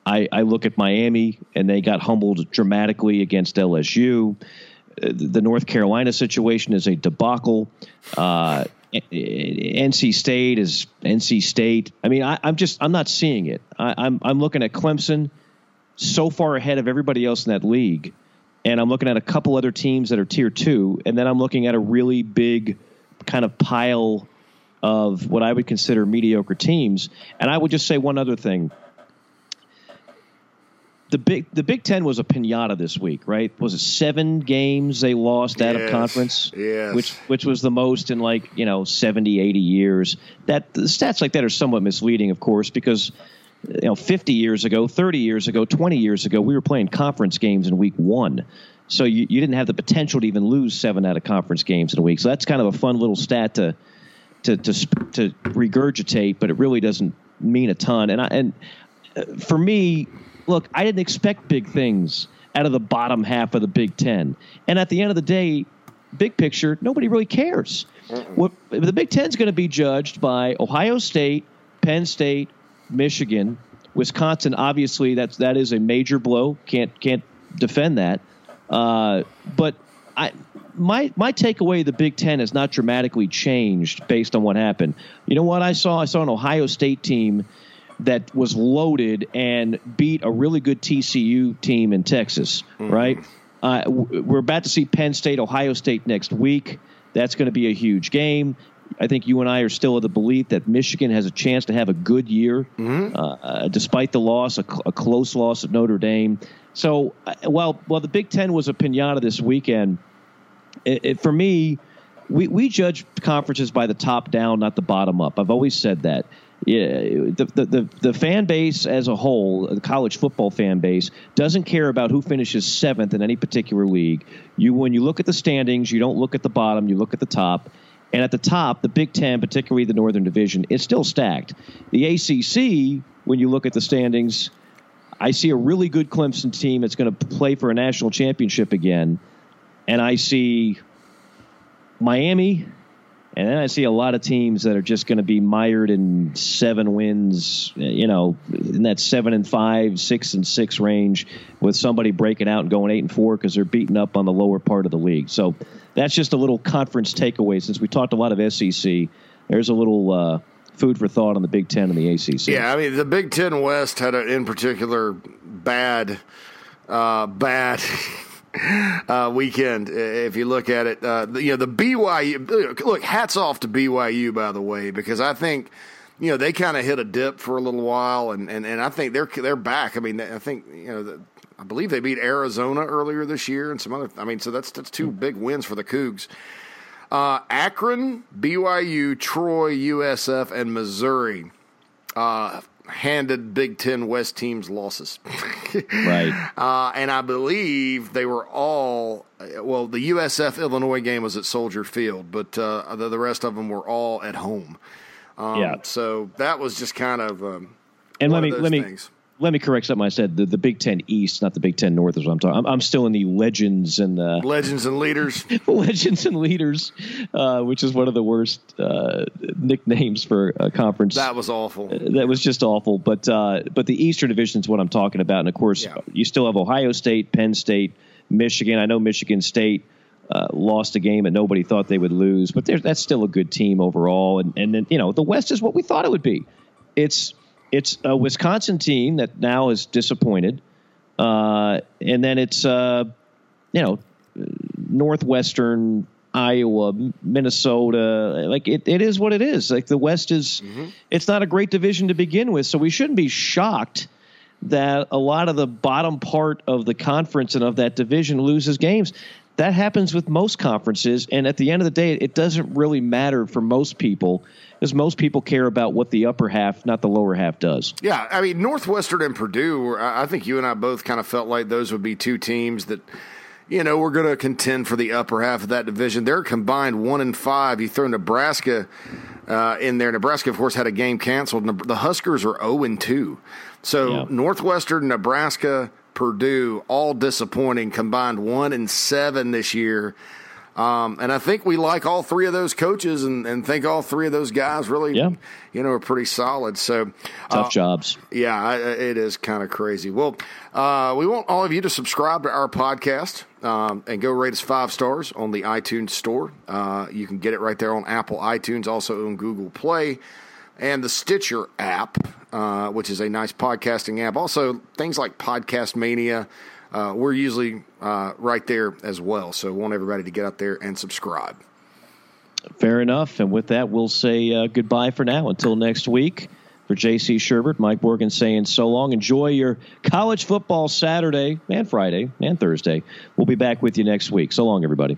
[SPEAKER 2] I, I, look at Miami, and they got humbled dramatically against LSU. The North Carolina situation is a debacle. Uh, NC State is NC State. I mean, I, am just I'm not seeing it. I, I'm I'm looking at Clemson so far ahead of everybody else in that league. and I'm looking at a couple other teams that are tier two, and then I'm looking at a really big kind of pile of what I would consider mediocre teams. And I would just say one other thing. The big the Big Ten was a pinata this week, right? Was it seven games they lost out of conference?
[SPEAKER 3] yes.
[SPEAKER 2] Which which was the most in like, you know, 70, 80 years. That the stats like that are somewhat misleading, of course, because you know, 50 years ago, 30 years ago, 20 years ago, we were playing conference games in week one. So you, you didn't have the potential to even lose seven out of conference games in a week. So that's kind of a fun little stat to to to, to regurgitate, but it really doesn't mean a ton. And I, and uh, for me, look, I didn't expect big things out of the bottom half of the Big Ten. And at the end of the day, big picture, nobody really cares. What, the Big Ten's going to be judged by Ohio State, Penn State, Michigan, Wisconsin. Obviously, that's that is a major blow. Can't can't defend that. Uh, but I my my takeaway of the Big Ten has not dramatically changed based on what happened. You know what I saw? I saw an Ohio State team that was loaded and beat a really good TCU team in Texas. Right? Uh, we're about to see Penn State, Ohio State next week. That's going to be a huge game. I think you and I are still of the belief that Michigan has a chance to have a good year, uh, uh, despite the loss, a, cl- a close loss at Notre Dame. So, uh, while while the Big Ten was a pinata this weekend, it, it, for me, we, we judge conferences by the top down, not the bottom up. I've always said that. Yeah, the, the, the, fan base as a whole, the college football fan base, doesn't care about who finishes seventh in any particular league. You, when you look at the standings, you don't look at the bottom, you look at the top. And at the top, the Big Ten, particularly the Northern Division, is still stacked. The ACC, when you look at the standings, I see a really good Clemson team that's going to play for a national championship again. And I see Miami, and then I see a lot of teams that are just going to be mired in seven wins, you know, in that seven and five, six and six range, with somebody breaking out and going eight and four because they're beating up on the lower part of the league. So that's just a little conference takeaway. Since we talked a lot of SEC, there's a little uh, food for thought on the Big Ten and the ACC.
[SPEAKER 3] Yeah, I mean the Big Ten West had an in particular bad, uh, bad uh, weekend. If you look at it, uh, you know the BYU. Look, hats off to BYU by the way, because I think you know they kind of hit a dip for a little while, and, and, and I think they're they're back. I mean, I think you know. The, I believe they beat Arizona earlier this year, and some other. I mean, so that's that's two big wins for the Cougs. Uh, Akron, BYU, Troy, USF, and Missouri uh, handed Big Ten West teams losses.
[SPEAKER 2] Right.
[SPEAKER 3] Uh, and I believe they were all, well, the USF Illinois game was at Soldier Field, but uh, the, the rest of them were all at home. Um,
[SPEAKER 2] Yeah.
[SPEAKER 3] So that was just kind of. Um,
[SPEAKER 2] And
[SPEAKER 3] one
[SPEAKER 2] let me
[SPEAKER 3] of those
[SPEAKER 2] let me
[SPEAKER 3] things.
[SPEAKER 2] Let me correct something I said. The, the Big Ten East, not the Big Ten North, is what I'm talking. I'm, I'm still in the legends and uh,
[SPEAKER 3] Legends and leaders.
[SPEAKER 2] legends and leaders, uh, which is one of the worst uh, nicknames for a conference.
[SPEAKER 3] That was awful.
[SPEAKER 2] that was just awful. But uh, but the Eastern Division is what I'm talking about, and of course
[SPEAKER 3] Yeah.
[SPEAKER 2] you still have Ohio State, Penn State, Michigan. I know Michigan State uh, lost a game that nobody thought they would lose, but that's still a good team overall. And and then you know the West is what we thought it would be. It's it's a Wisconsin team that now is disappointed, uh, and then it's uh, you know northwestern Iowa, Minnesota. Like it, it is what it is. Like the West is, it's not a great division to begin with, so we shouldn't be shocked that a lot of the bottom part of the conference and of that division loses games. That happens with most conferences, and at the end of the day, it doesn't really matter for most people because most people care about what the upper half, not the lower half, does.
[SPEAKER 3] Yeah, I mean Northwestern and Purdue. I think you and I both kind of felt like those would be two teams that, you know, we're going to contend for the upper half of that division. They're combined one and five. You throw Nebraska uh, in there. Nebraska, of course, had a game canceled. The Huskers are zero and two. So
[SPEAKER 2] Yeah.
[SPEAKER 3] Northwestern, Nebraska, Purdue, all disappointing. Combined one and seven this year. Um, and I think we like all three of those coaches, and, and think all three of those guys really,
[SPEAKER 2] Yeah.
[SPEAKER 3] you know, are pretty solid. So
[SPEAKER 2] Tough
[SPEAKER 3] uh,
[SPEAKER 2] jobs.
[SPEAKER 3] yeah, I, it is kind of crazy. Well, uh, we want all of you to subscribe to our podcast um, and go rate us five stars on the iTunes store. Uh, you can get it right there on Apple iTunes, also on Google Play, and the Stitcher app, uh, which is a nice podcasting app. Also, things like Podcast Mania. uh, we're usually uh, right there as well. So, want everybody to get out there and subscribe.
[SPEAKER 2] Fair enough. And with that, we'll say uh, goodbye for now until next week. For J.C. Shurburtt, Mike Morgan saying so long. Enjoy your college football Saturday and Friday and Thursday. We'll be back with you next week. So long, everybody.